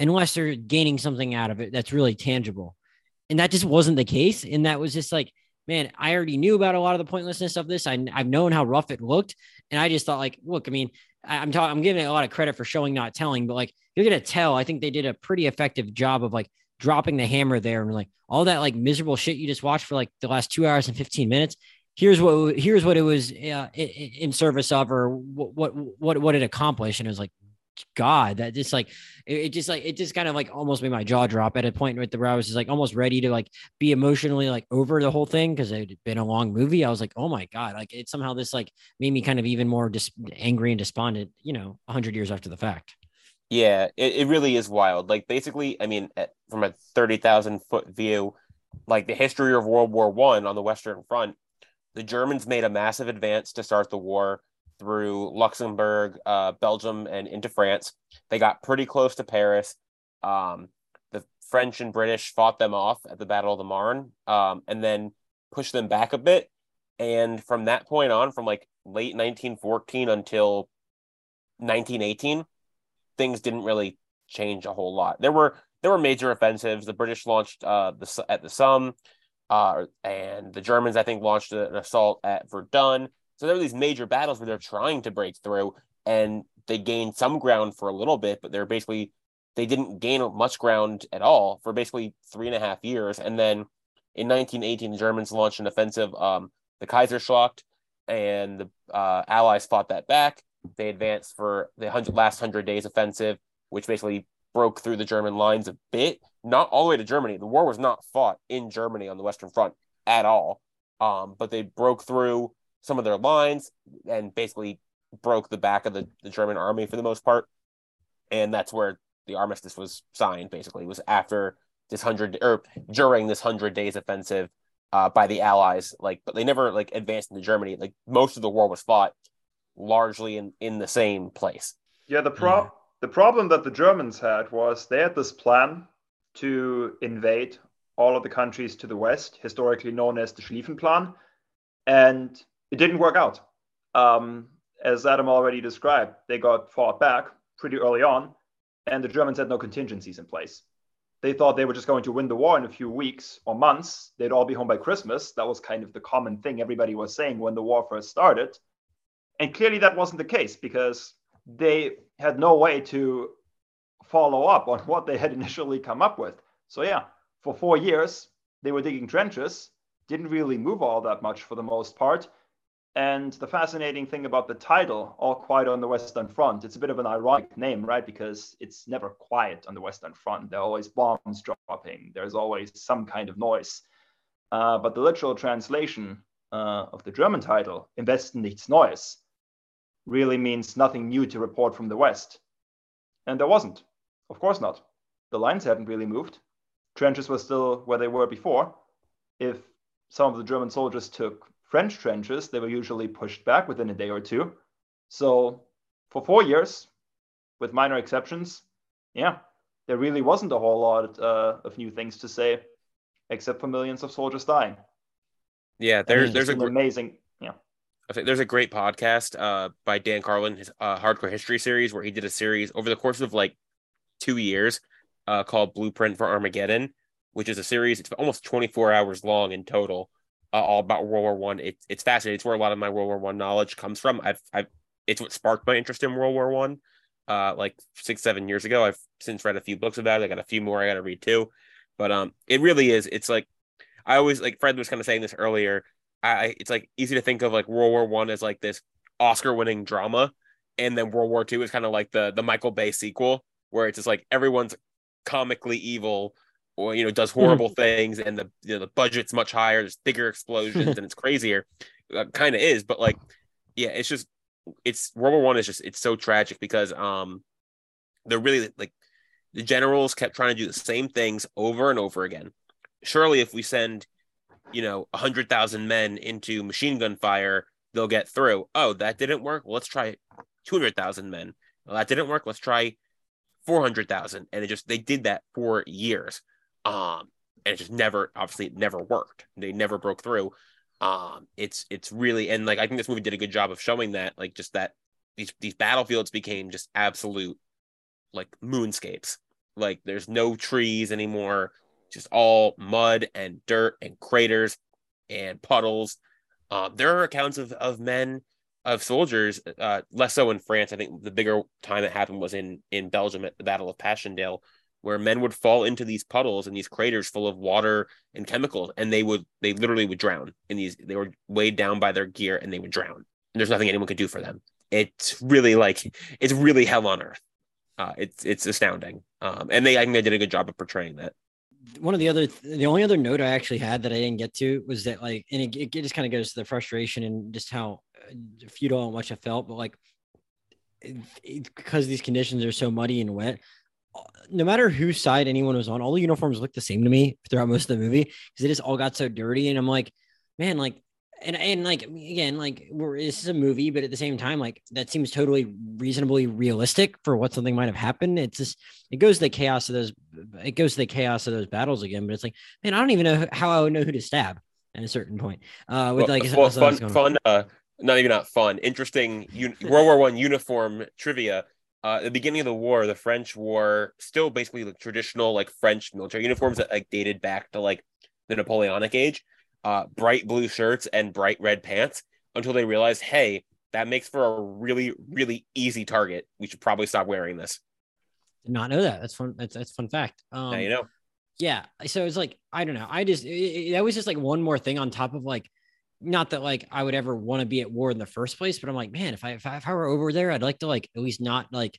unless they're gaining something out of it that's really tangible and that just wasn't the case and that was just like man i already knew about a lot of the pointlessness of this I, i've known how rough it looked and i just thought like look i mean I- I'm talking. I'm giving a lot of credit for showing, not telling. But like, you're gonna tell. I think they did a pretty effective job of like dropping the hammer there, and like all that like miserable shit you just watched for like the last two hours and 15 minutes. here's what here's what it was uh, in, service of or what what what it accomplished and it was like god that just like it, just like it just kind of like almost made my jaw drop at a point with the where i was just like almost ready to like be emotionally like over the whole thing because it had been a long movie. I was like oh my god like it somehow this like made me kind of even more dis- angry and despondent you know 100 years after the fact. Yeah it, it really is wild. Like basically i mean eh, from a 30000 foot view like the history of world war one on the western front the germans made a massive advance to start the war through Luxembourg, uh, Belgium, and into France. They got pretty close to Paris. Um, the French and British fought them off at the Battle of the Marne, um, and then pushed them back a bit. And from that point on, from like late 1914 until 1918, things didn't really change a whole lot. There were there were major offensives. The British launched uh, the at the Somme, uh, and the Germans, I think, launched an assault at Verdun. So there were these major battles where they're trying to break through and they gained some ground for a little bit, but they're basically they didn't gain much ground at all for basically three and a half years. And then in 1918, the Germans launched an offensive, um, the Kaiserschlacht, and the uh, Allies fought that back. They advanced for the hundred, last hundred days offensive, which basically broke through the German lines a bit, not all the way to Germany. The war was not fought in Germany on the Western Front at all, um, but they broke through some of their lines and basically broke the back of the, the German army for the most part. And that's where the armistice was signed, basically, it was after this hundred or during this hundred days offensive uh, by the Allies. Like, but they never like advanced into Germany. Like most of the war was fought largely in, in the same place. Yeah, the pro yeah. the problem that the Germans had was they had this plan to invade all of the countries to the west, historically known as the Schlieffen Plan. And it didn't work out. Um, as Adam already described, they got fought back pretty early on, and the Germans had no contingencies in place. They thought they were just going to win the war in a few weeks or months. They'd all be home by Christmas. That was kind of the common thing everybody was saying when the war first started. And clearly, that wasn't the case because they had no way to follow up on what they had initially come up with. So, yeah, for four years, they were digging trenches, didn't really move all that much for the most part and the fascinating thing about the title, All Quiet on the Western Front, it's a bit of an ironic name, right? Because it's never quiet on the Western Front. There are always bombs dropping, there's always some kind of noise. Uh, but the literal translation uh, of the German title, Im Westen nichts Neues, really means nothing new to report from the West. And there wasn't. Of course not. The lines hadn't really moved. Trenches were still where they were before. If some of the German soldiers took French trenches, they were usually pushed back within a day or two. So for four years, with minor exceptions, yeah, there really wasn't a whole lot uh, of new things to say, except for millions of soldiers dying. Yeah, there's there's a gr- amazing yeah. I think there's a great podcast uh, by Dan Carlin, his uh, Hardcore History series, where he did a series over the course of like two years uh, called Blueprint for Armageddon, which is a series. It's almost 24 hours long in total, uh, all about World War One. It, it's fascinating. It's where a lot of my World War One knowledge comes from. I've, I've, it's what sparked my interest in World War One. Uh, like six, seven years ago. I've since read a few books about it. I got a few more I got to read too. But um, it really is. It's like I always like Fred was kind of saying this earlier. I it's like easy to think of like World War One as like this Oscar-winning drama, and then World War Two is kind of like the the Michael Bay sequel, where it's just like everyone's comically evil or you know does hmm. horrible things and the you know, the budget's much higher there's bigger explosions and it's crazier uh, kind of is but like yeah it's just it's world war one is just it's so tragic because um they're really like the generals kept trying to do the same things over and over again. Surely if we send you know a hundred thousand men into machine gun fire they'll get through. Oh that didn't work? Well, let's try 200000 men. Well, that didn't work? Let's try 400000 and it just they did that for years um, and it just never, obviously, it never worked. They never broke through. Um, it's it's really and like I think this movie did a good job of showing that, like just that these these battlefields became just absolute like moonscapes. Like there's no trees anymore, just all mud and dirt and craters and puddles. Um, there are accounts of of men of soldiers, uh, less so in France. I think the bigger time it happened was in in Belgium at the Battle of Passchendaele, where men would fall into these puddles and these craters full of water and chemicals, and they would they literally would drown in these. They were weighed down by their gear and they would drown. And there's nothing anyone could do for them. It's really like it's really hell on earth. Uh, it's it's astounding. Um, and they I think they did a good job of portraying that one of the other the only other note I actually had that I didn't get to was that like and it, it just kind of goes to the frustration and just how uh, futile and much I felt, but like because these conditions are so muddy and wet, no matter whose side anyone was on, all the uniforms looked the same to me throughout most of the movie because it just all got so dirty. And I'm like, man, like and and like again, like we're this is a movie, but at the same time, like that seems totally reasonably realistic for what something might have happened. It's just it goes to the chaos of those it goes to the chaos of those battles again. But it's like, man, I don't even know how I would know who to stab at a certain point. Uh with well, like well, fun fun uh not even not fun, interesting un- World War One uniform trivia. Uh, the beginning of the war, the French wore still basically the traditional like French military uniforms that like dated back to like the Napoleonic age uh, bright blue shirts and bright red pants until they realized, hey, that makes for a really, really easy target. We should probably stop wearing this. Did not know that. That's fun. That's that's fun fact. Um, now you know. Yeah. So it's like I don't know. I just it, it, that was just like one more thing on top of like, not that like I would ever want to be at war in the first place, but I'm like, man, if I, if I if I were over there, I'd like to like at least not like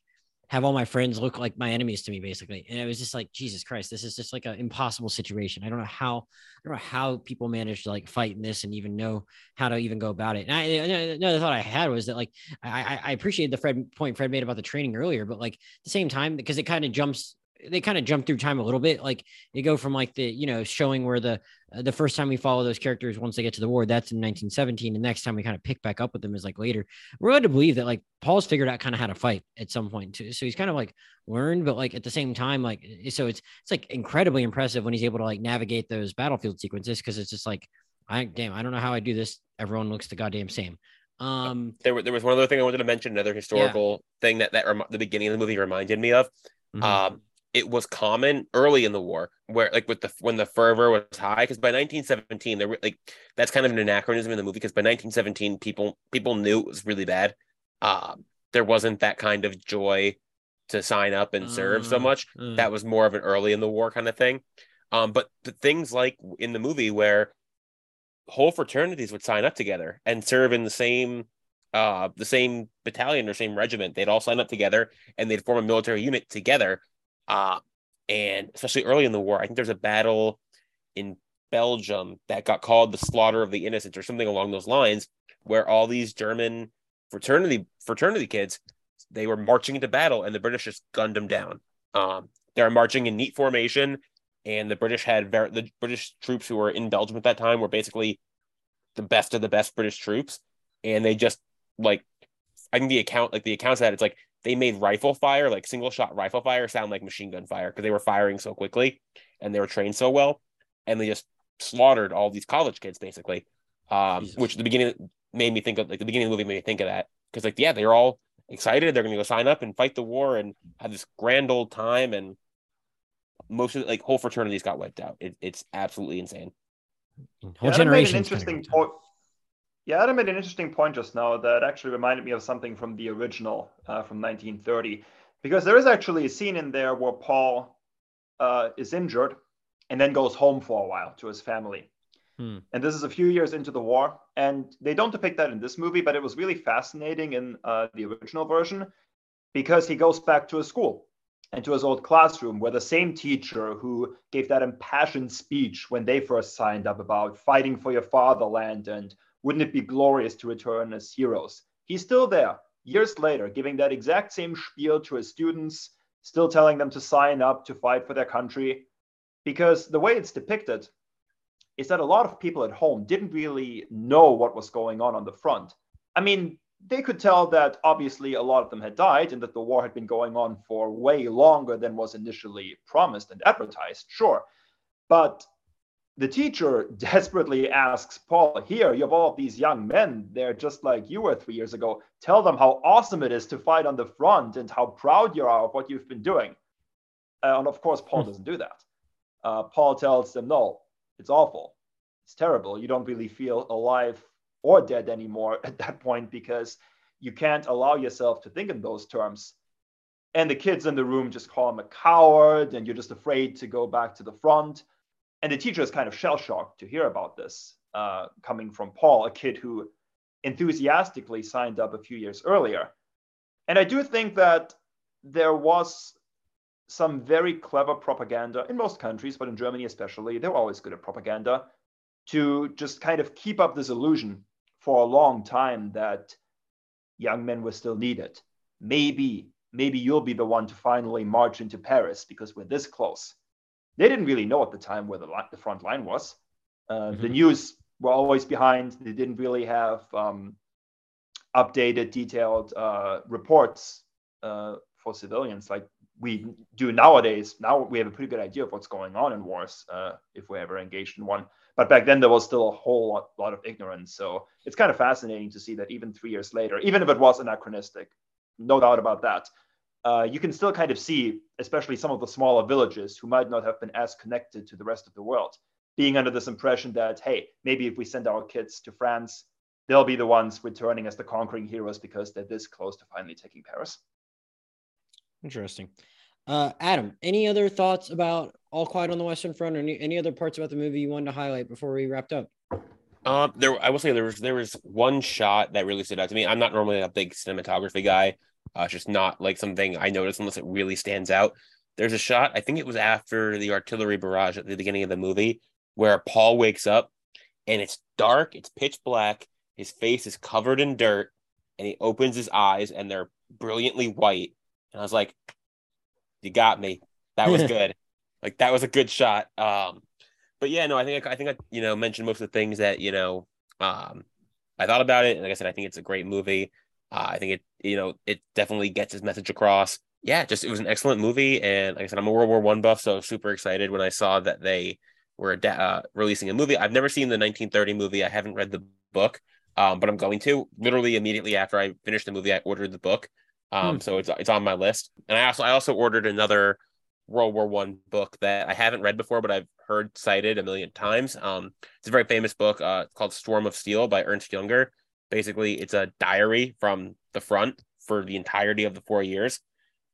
have all my friends look like my enemies to me basically. And it was just like jesus christ this is just like an impossible situation. I don't know how i don't know how people manage to like fight in this and even know how to even go about it. And i another thought i had was that like i i appreciated the fred point fred made about the training earlier but like at the same time because it kind of jumps they kind of jump through time a little bit. Like they go from like the you know showing where the uh, the first time we follow those characters once they get to the war, that's in 1917. The next time we kind of pick back up with them is like later. We're led to believe that like Paul's figured out kind of how to fight at some point too. So he's kind of like learned, but like at the same time, like so it's it's like incredibly impressive when he's able to like navigate those battlefield sequences because it's just like I damn I don't know how I do this. Everyone looks the goddamn same. Um, there, there was one other thing I wanted to mention. Another historical yeah. thing that that rem- the beginning of the movie reminded me of. Mm-hmm. Um, it was common early in the war where like with the when the fervor was high because by 1917 there were like that's kind of an anachronism in the movie because by 1917 people people knew it was really bad. Um there wasn't that kind of joy to sign up and serve so mm, much. mm. that was more of an early in the war kind of thing. Um but the things like in the movie where whole fraternities would sign up together and serve in the same uh the same battalion or same regiment they'd all sign up together and they'd form a military unit together uh, and especially early in the war, I think there's a battle in Belgium that got called the Slaughter of the Innocents or something along those lines, where all these German fraternity fraternity kids they were marching into battle and the British just gunned them down. Um, they were marching in neat formation, and the British had very the British troops who were in Belgium at that time were basically the best of the best British troops, and they just like I think the account like the accounts that it's like they made rifle fire, like single shot rifle fire, sound like machine gun fire because they were firing so quickly and they were trained so well, and they just slaughtered all these college kids basically. Um, which the beginning made me think of like the beginning of the movie made me think of that because like yeah they're all excited they're going to go sign up and fight the war and have this grand old time and most of the, like whole fraternities got wiped out. It, it's absolutely insane. Whole yeah, generation. Interesting point. Yeah, Adam made an interesting point just now that actually reminded me of something from the original uh, from 1930, because there is actually a scene in there where Paul uh, is injured and then goes home for a while to his family. Hmm. And this is a few years into the war, and they don't depict that in this movie, but it was really fascinating in uh, the original version because he goes back to his school and to his old classroom where the same teacher who gave that impassioned speech when they first signed up about fighting for your fatherland and wouldn't it be glorious to return as heroes? He's still there, years later, giving that exact same spiel to his students, still telling them to sign up to fight for their country. Because the way it's depicted is that a lot of people at home didn't really know what was going on on the front. I mean, they could tell that obviously a lot of them had died and that the war had been going on for way longer than was initially promised and advertised, sure. But the teacher desperately asks Paul, Here, you have all these young men. They're just like you were three years ago. Tell them how awesome it is to fight on the front and how proud you are of what you've been doing. Uh, and of course, Paul hmm. doesn't do that. Uh, Paul tells them, No, it's awful. It's terrible. You don't really feel alive or dead anymore at that point because you can't allow yourself to think in those terms. And the kids in the room just call him a coward, and you're just afraid to go back to the front. And the teacher is kind of shell shocked to hear about this uh, coming from Paul, a kid who enthusiastically signed up a few years earlier. And I do think that there was some very clever propaganda in most countries, but in Germany especially, they're always good at propaganda to just kind of keep up this illusion for a long time that young men were still needed. Maybe, maybe you'll be the one to finally march into Paris because we're this close. They didn't really know at the time where the, the front line was. Uh, mm-hmm. The news were always behind. They didn't really have um, updated, detailed uh, reports uh, for civilians like we do nowadays. Now we have a pretty good idea of what's going on in wars uh, if we're ever engaged in one. But back then there was still a whole lot, lot of ignorance. So it's kind of fascinating to see that even three years later, even if it was anachronistic, no doubt about that, uh, you can still kind of see, especially some of the smaller villages who might not have been as connected to the rest of the world, being under this impression that, hey, maybe if we send our kids to France, they'll be the ones returning as the conquering heroes because they're this close to finally taking Paris. Interesting. Uh, Adam, any other thoughts about All Quiet on the Western Front, or any, any other parts about the movie you wanted to highlight before we wrapped up? Uh, there, I will say there was there was one shot that really stood out to me. I'm not normally a big cinematography guy. Uh, it's just not like something I notice unless it really stands out. There's a shot. I think it was after the artillery barrage at the beginning of the movie where Paul wakes up and it's dark. It's pitch black. His face is covered in dirt, and he opens his eyes and they're brilliantly white. And I was like, you got me. That was good. like that was a good shot. Um, but yeah, no, I think I, I think I you know mentioned most of the things that you know um I thought about it. And like I said, I think it's a great movie. Uh, I think it you know it definitely gets his message across. Yeah, just it was an excellent movie, and like I said, I'm a World War One buff, so super excited when I saw that they were uh, releasing a movie. I've never seen the 1930 movie. I haven't read the book, um, but I'm going to. Literally immediately after I finished the movie, I ordered the book. Um, hmm. so it's it's on my list. And I also I also ordered another World War One book that I haven't read before, but I've heard cited a million times. Um, it's a very famous book uh, called Storm of Steel by Ernst Junger. Basically, it's a diary from the front for the entirety of the four years.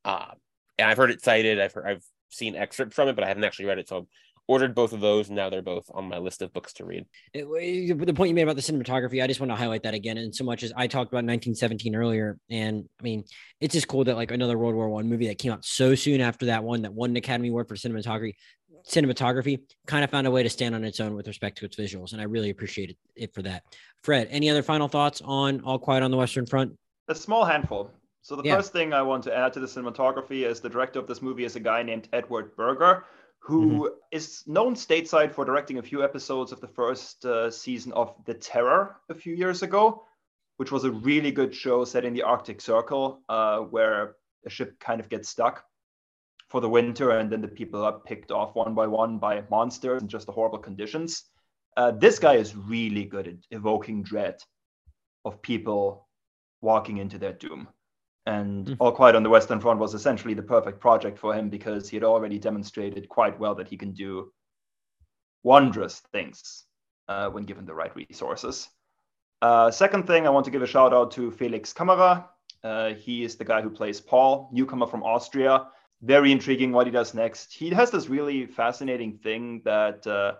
Uh, and I've heard it cited. I've heard, I've seen excerpts from it, but I haven't actually read it. So I've ordered both of those. And now they're both on my list of books to read. It, the point you made about the cinematography, I just want to highlight that again. And so much as I talked about 1917 earlier, and I mean, it's just cool that like another World War One movie that came out so soon after that one that won an Academy Award for cinematography, cinematography kind of found a way to stand on its own with respect to its visuals, and I really appreciated it for that. Fred, any other final thoughts on All Quiet on the Western Front? A small handful. So the yeah. first thing I want to add to the cinematography is the director of this movie is a guy named Edward Berger, who mm-hmm. is known stateside for directing a few episodes of the first uh, season of The Terror a few years ago, which was a really good show set in the Arctic Circle, uh, where a ship kind of gets stuck for the winter, and then the people are picked off one by one by monsters and just the horrible conditions. Uh, this guy is really good at evoking dread of people walking into their doom. And mm. All Quiet on the Western Front was essentially the perfect project for him because he had already demonstrated quite well that he can do wondrous things uh, when given the right resources. Uh, second thing, I want to give a shout out to Felix Kammerer. Uh, he is the guy who plays Paul, newcomer from Austria. Very intriguing what he does next. He has this really fascinating thing that uh,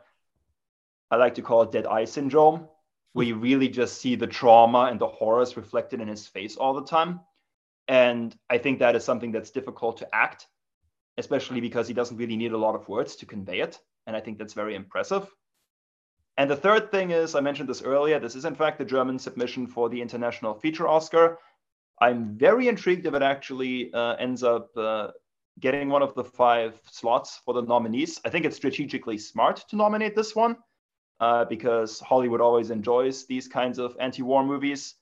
I like to call dead eye syndrome, where you really just see the trauma and the horrors reflected in his face all the time. And I think that is something that's difficult to act, especially because he doesn't really need a lot of words to convey it. And I think that's very impressive. And the third thing is, I mentioned this earlier, this is in fact the German submission for the International Feature Oscar. I'm very intrigued if it actually uh, ends up uh, getting one of the five slots for the nominees. I think it's strategically smart to nominate this one uh, because Hollywood always enjoys these kinds of anti war movies.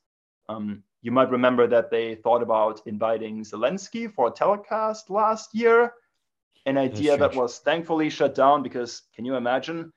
Um, you might remember that they thought about inviting Zelensky for a telecast last year, an idea that was thankfully shut down because can you imagine?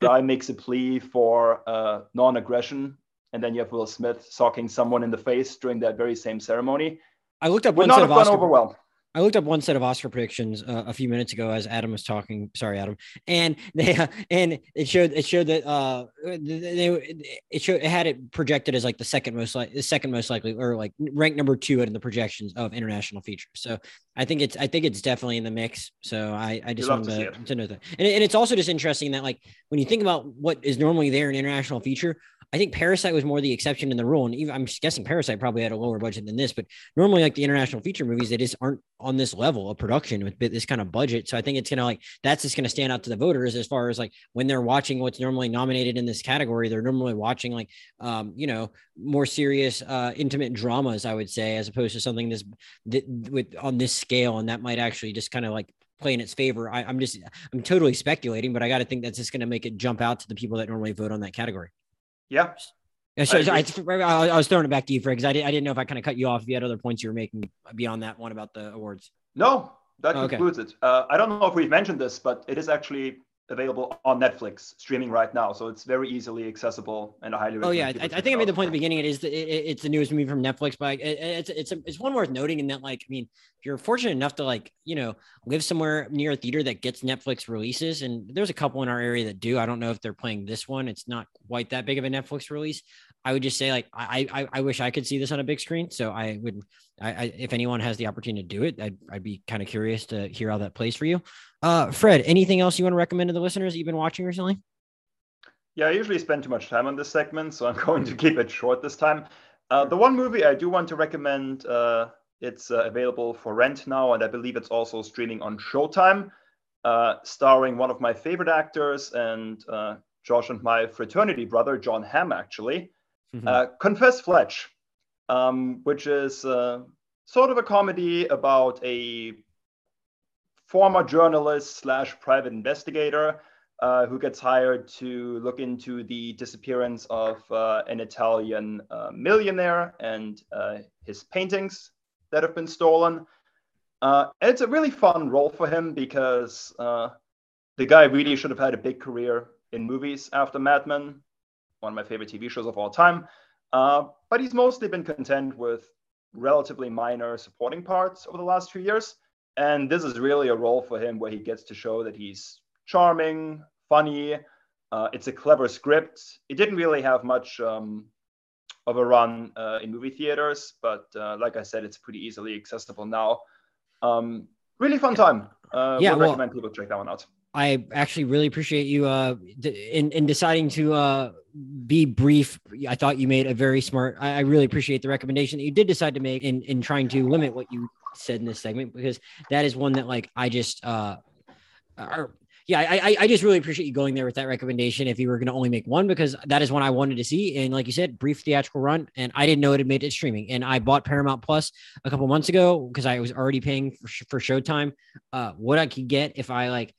Guy makes a plea for uh, non aggression, and then you have Will Smith socking someone in the face during that very same ceremony. I looked up Would not have gone over well. I looked up one set of Oscar predictions uh, a few minutes ago as Adam was talking. Sorry, Adam, and they uh, and it showed it showed that uh they it showed it had it projected as like the second most like the second most likely or like ranked number two in the projections of international features. So I think it's I think it's definitely in the mix. So I I just wanted to, to, to know that, and, and it's also just interesting that like when you think about what is normally there in international feature, I think Parasite was more the exception than the rule. And even I'm guessing Parasite probably had a lower budget than this, but normally like the international feature movies, they just aren't on this level of production with this kind of budget. So I think it's gonna like that's just gonna stand out to the voters as far as like when they're watching what's normally nominated in this category, they're normally watching like um, you know, more serious uh intimate dramas, I would say, as opposed to something this with on this scale. And that might actually just kind of like play in its favor. I, am just I'm totally speculating, but I got to think that's just going to make it jump out to the people that normally vote on that category. Yeah. So, I, I, I, was throwing it back to you, Fred, because I, did, I didn't know if I kind of cut you off if you had other points you were making beyond that one about the awards. No, that oh, concludes okay. it. Uh, I don't know if we've mentioned this, but it is actually available on Netflix streaming right now, so it's very easily accessible and I highly. Oh yeah, I, I, think I made the point at the beginning. It is the, it, it's the newest movie from Netflix, but it, it's it's a, it's one worth noting in that like I mean, if you're fortunate enough to like you know live somewhere near a theater that gets Netflix releases, and there's a couple in our area that do. I don't know if they're playing this one. It's not quite that big of a Netflix release. I would just say like I I, I wish I could see this on a big screen. So I would I, I if anyone has the opportunity to do it, I'd I'd be kind of curious to hear how that plays for you. Uh, Fred, anything else you want to recommend to the listeners that you've been watching recently? Yeah, I usually spend too much time on this segment, so I'm going to keep it short this time. Uh, the one movie I do want to recommend, uh, it's uh, available for rent now, and I believe it's also streaming on Showtime, uh, starring one of my favorite actors and uh, Josh and my fraternity brother, Jon Hamm, actually. Mm-hmm. Confess Fletch, um, which is sort of a comedy about a former journalist slash private investigator uh, who gets hired to look into the disappearance of uh, an Italian uh, millionaire and uh, his paintings that have been stolen. Uh, it's a really fun role for him because uh, the guy really should have had a big career in movies after Mad Men, one of my favorite TV shows of all time. but he's mostly been content with relatively minor supporting parts over the last few years. And this is really a role for him where he gets to show that he's charming, funny. Uh, it's a clever script. It didn't really have much um, of a run uh, in movie theaters, but uh, like I said, it's pretty easily accessible now. Um, really fun time. Uh, yeah, would well, recommend people check that one out. I actually really appreciate you uh, in in deciding to uh, be brief. I thought you made a very smart. I, I really appreciate the recommendation that you did decide to make in in trying to limit what you said in this segment because that is one that like I just uh or yeah, I, I just really appreciate you going there with that recommendation. If you were going to only make one, because that is one I wanted to see, and like you said, brief theatrical run, and I didn't know it had made it streaming. And I bought Paramount Plus a couple months ago because I was already paying for, for Showtime. Uh, what I could get if I like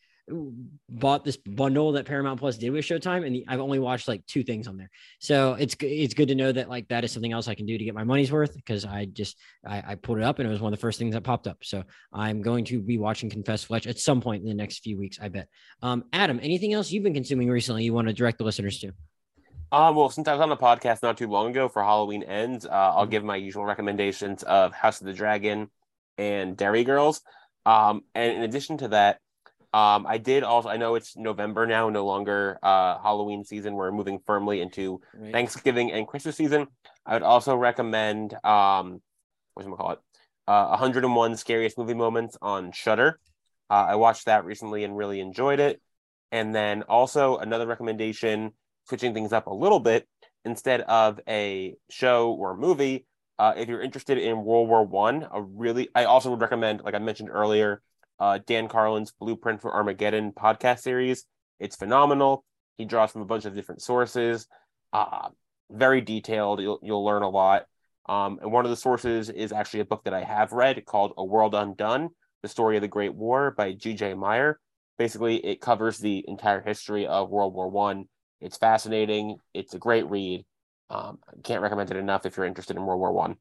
bought this bundle that Paramount Plus did with Showtime, and I've only watched like two things on there. So it's it's good to know that like that is something else I can do to get my money's worth because I just I, I pulled it up and it was one of the first things that popped up. So I'm going to be watching Confess Fletch at some point in the next few weeks, I bet. Um, Adam, anything else you've been consuming recently you want to direct the listeners to? Uh, well, since I was on the podcast not too long ago for Halloween Ends, uh, I'll mm-hmm. give my usual recommendations of House of the Dragon and Derry Girls. Um, and in addition to that, um, I did also. I know it's November now, no longer uh, Halloween season. We're moving firmly into right. Thanksgiving and Christmas season. I would also recommend um, what's gonna call it, uh, 101 Scariest Movie Moments on Shudder. Uh, I watched that recently and really enjoyed it. And then also another recommendation, switching things up a little bit, instead of a show or a movie. Uh, if you're interested in World War One, a really, I also would recommend, like I mentioned earlier, uh, Dan Carlin's Blueprint for Armageddon podcast series. It's phenomenal. He draws from a bunch of different sources. Uh, very detailed. You'll, you'll learn a lot. Um, and one of the sources is actually a book that I have read called A World Undone The Story of the Great War by G.J. Meyer. Basically, it covers the entire history of World War One. It's fascinating. It's a great read. Um, can't recommend it enough if you're interested in World War One.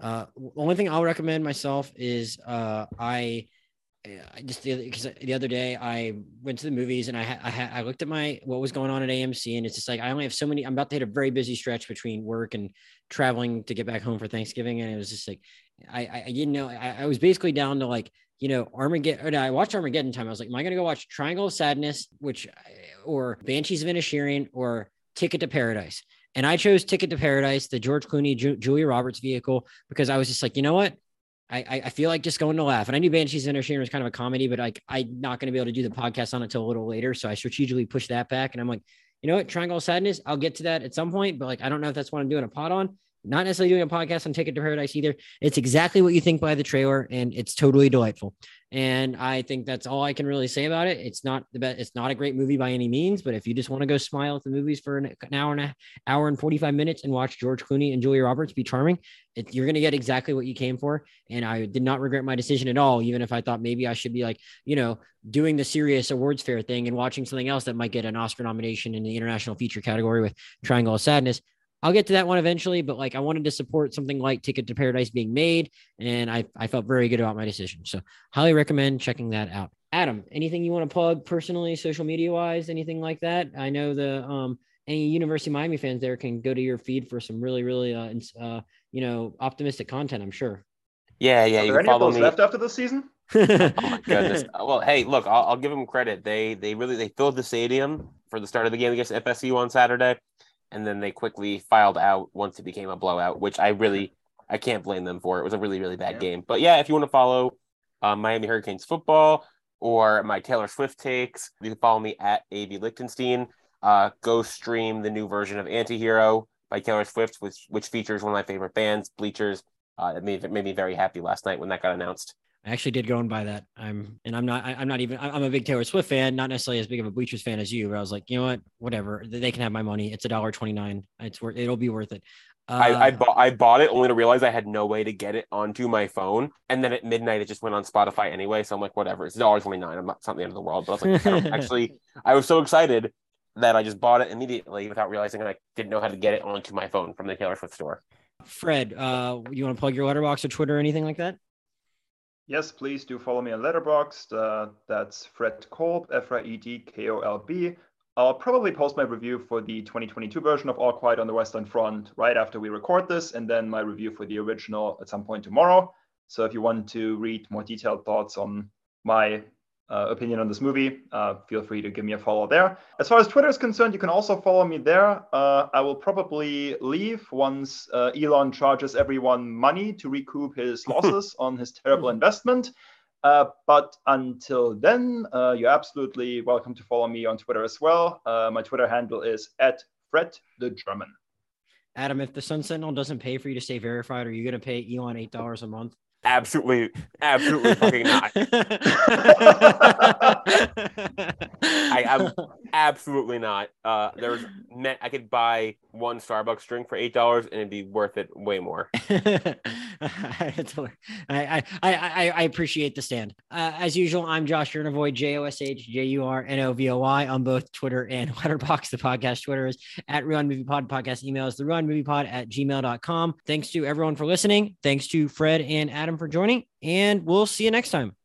Uh, the only thing I'll recommend myself is uh, I, I just because the, the, other day I went to the movies and I I, I looked at my what was going on at AMC and it's just like I only have so many. I'm about to hit a very busy stretch between work and traveling to get back home for Thanksgiving and it was just like I, I didn't know. I, I was basically down to like, you know, Armageddon. I watched Armageddon time. I was like, am I going to go watch Triangle of Sadness, which, or Banshees of Inisherin, or Ticket to Paradise? And I chose Ticket to Paradise, the George Clooney, Ju- Julia Roberts vehicle, because I was just like, you know what? I, I feel like just going to laugh. And I knew Banshees Inisherin was kind of a comedy, but like I'm not going to be able to do the podcast on it until a little later. So I strategically pushed that back. And I'm like, you know what? Triangle Sadness, I'll get to that at some point, but like I don't know if that's what I'm doing a pod on not necessarily doing a podcast on Ticket to Paradise either. It's exactly what you think by the trailer, and it's totally delightful. And I think that's all I can really say about it. It's not the best. It's not a great movie by any means, but if you just want to go smile at the movies for an, hour and a hour and 45 minutes and watch George Clooney and Julia Roberts be charming, it, you're going to get exactly what you came for. And I did not regret my decision at all, even if I thought maybe I should be like, you know, doing the serious awards fare thing and watching something else that might get an Oscar nomination in the international feature category with Triangle of Sadness. I'll get to that one eventually, but like I wanted to support something like Ticket to Paradise being made, and I, I felt very good about my decision. So highly recommend checking that out. Adam, anything you want to plug personally, social media wise, anything like that? I know the um any University of Miami fans there can go to your feed for some really, really uh, uh you know optimistic content. I'm sure. Yeah, yeah. Are you there can any of those me. left after the season? oh my goodness. well, hey, look, I'll, I'll give them credit. They they really they filled the stadium for the start of the game against FSU on Saturday, and then they quickly filed out once it became a blowout, which I really I can't blame them for. It was a really really bad Yeah. game. But yeah, if you want to follow uh, Miami Hurricanes football or my Taylor Swift takes, you can follow me at Av Lichtenstein. Uh, go stream the new version of Antihero by Taylor Swift, which which features one of my favorite bands, Bleachers. Uh, it made, it made me very happy last night when that got announced. I actually did go and buy that. I'm and I'm not. I, I'm not even. I'm a big Taylor Swift fan, not necessarily as big of a Bleachers fan as you. But I was like, you know what? Whatever. They can have my money. It's a dollar twenty nine. It's worth. It'll be worth it. Uh, I, I bought I bought it only to realize I had no way to get it onto my phone, and then at midnight it just went on Spotify anyway. So I'm like, whatever, it's $1.29. I'm not it's not the end of the world. But I was like, I actually, I was so excited that I just bought it immediately without realizing I didn't know how to get it onto my phone from the Taylor Swift store. Fred, uh, you want to plug your Letterboxd or Twitter or anything like that? Yes, please do follow me on Letterboxd. Uh, that's Fred Kolb, F R E D K O L B. I'll probably post my review for the 2022 version of All Quiet on the Western Front right after we record this, and then my review for the original at some point tomorrow. So if you want to read more detailed thoughts on my uh, opinion on this movie, uh, feel free to give me a follow there. As far as Twitter is concerned, you can also follow me there. Uh, I will probably leave once uh, Elon charges everyone money to recoup his losses on his terrible investment. Uh, but until then, uh, you're absolutely welcome to follow me on Twitter as well. Uh, my Twitter handle is at Fred the German. Adam, if the Sun Sentinel doesn't pay for you to stay verified, are you going to pay Elon eight dollars a month? Absolutely, absolutely fucking not. I, I'm absolutely not. Uh, there's met I could buy one Starbucks drink for eight dollars and it'd be worth it way more. I, I, I, I appreciate the stand. Uh, as usual, I'm Josh Jurnovoy, J O S H J U R N O V O Y on both Twitter and Letterboxd. The podcast Twitter is at Rewind Movie Pod. Podcast email is the Rewind Movie Pod at gmail.com. Thanks to everyone for listening. Thanks to Fred and Adam for joining, and we'll see you next time.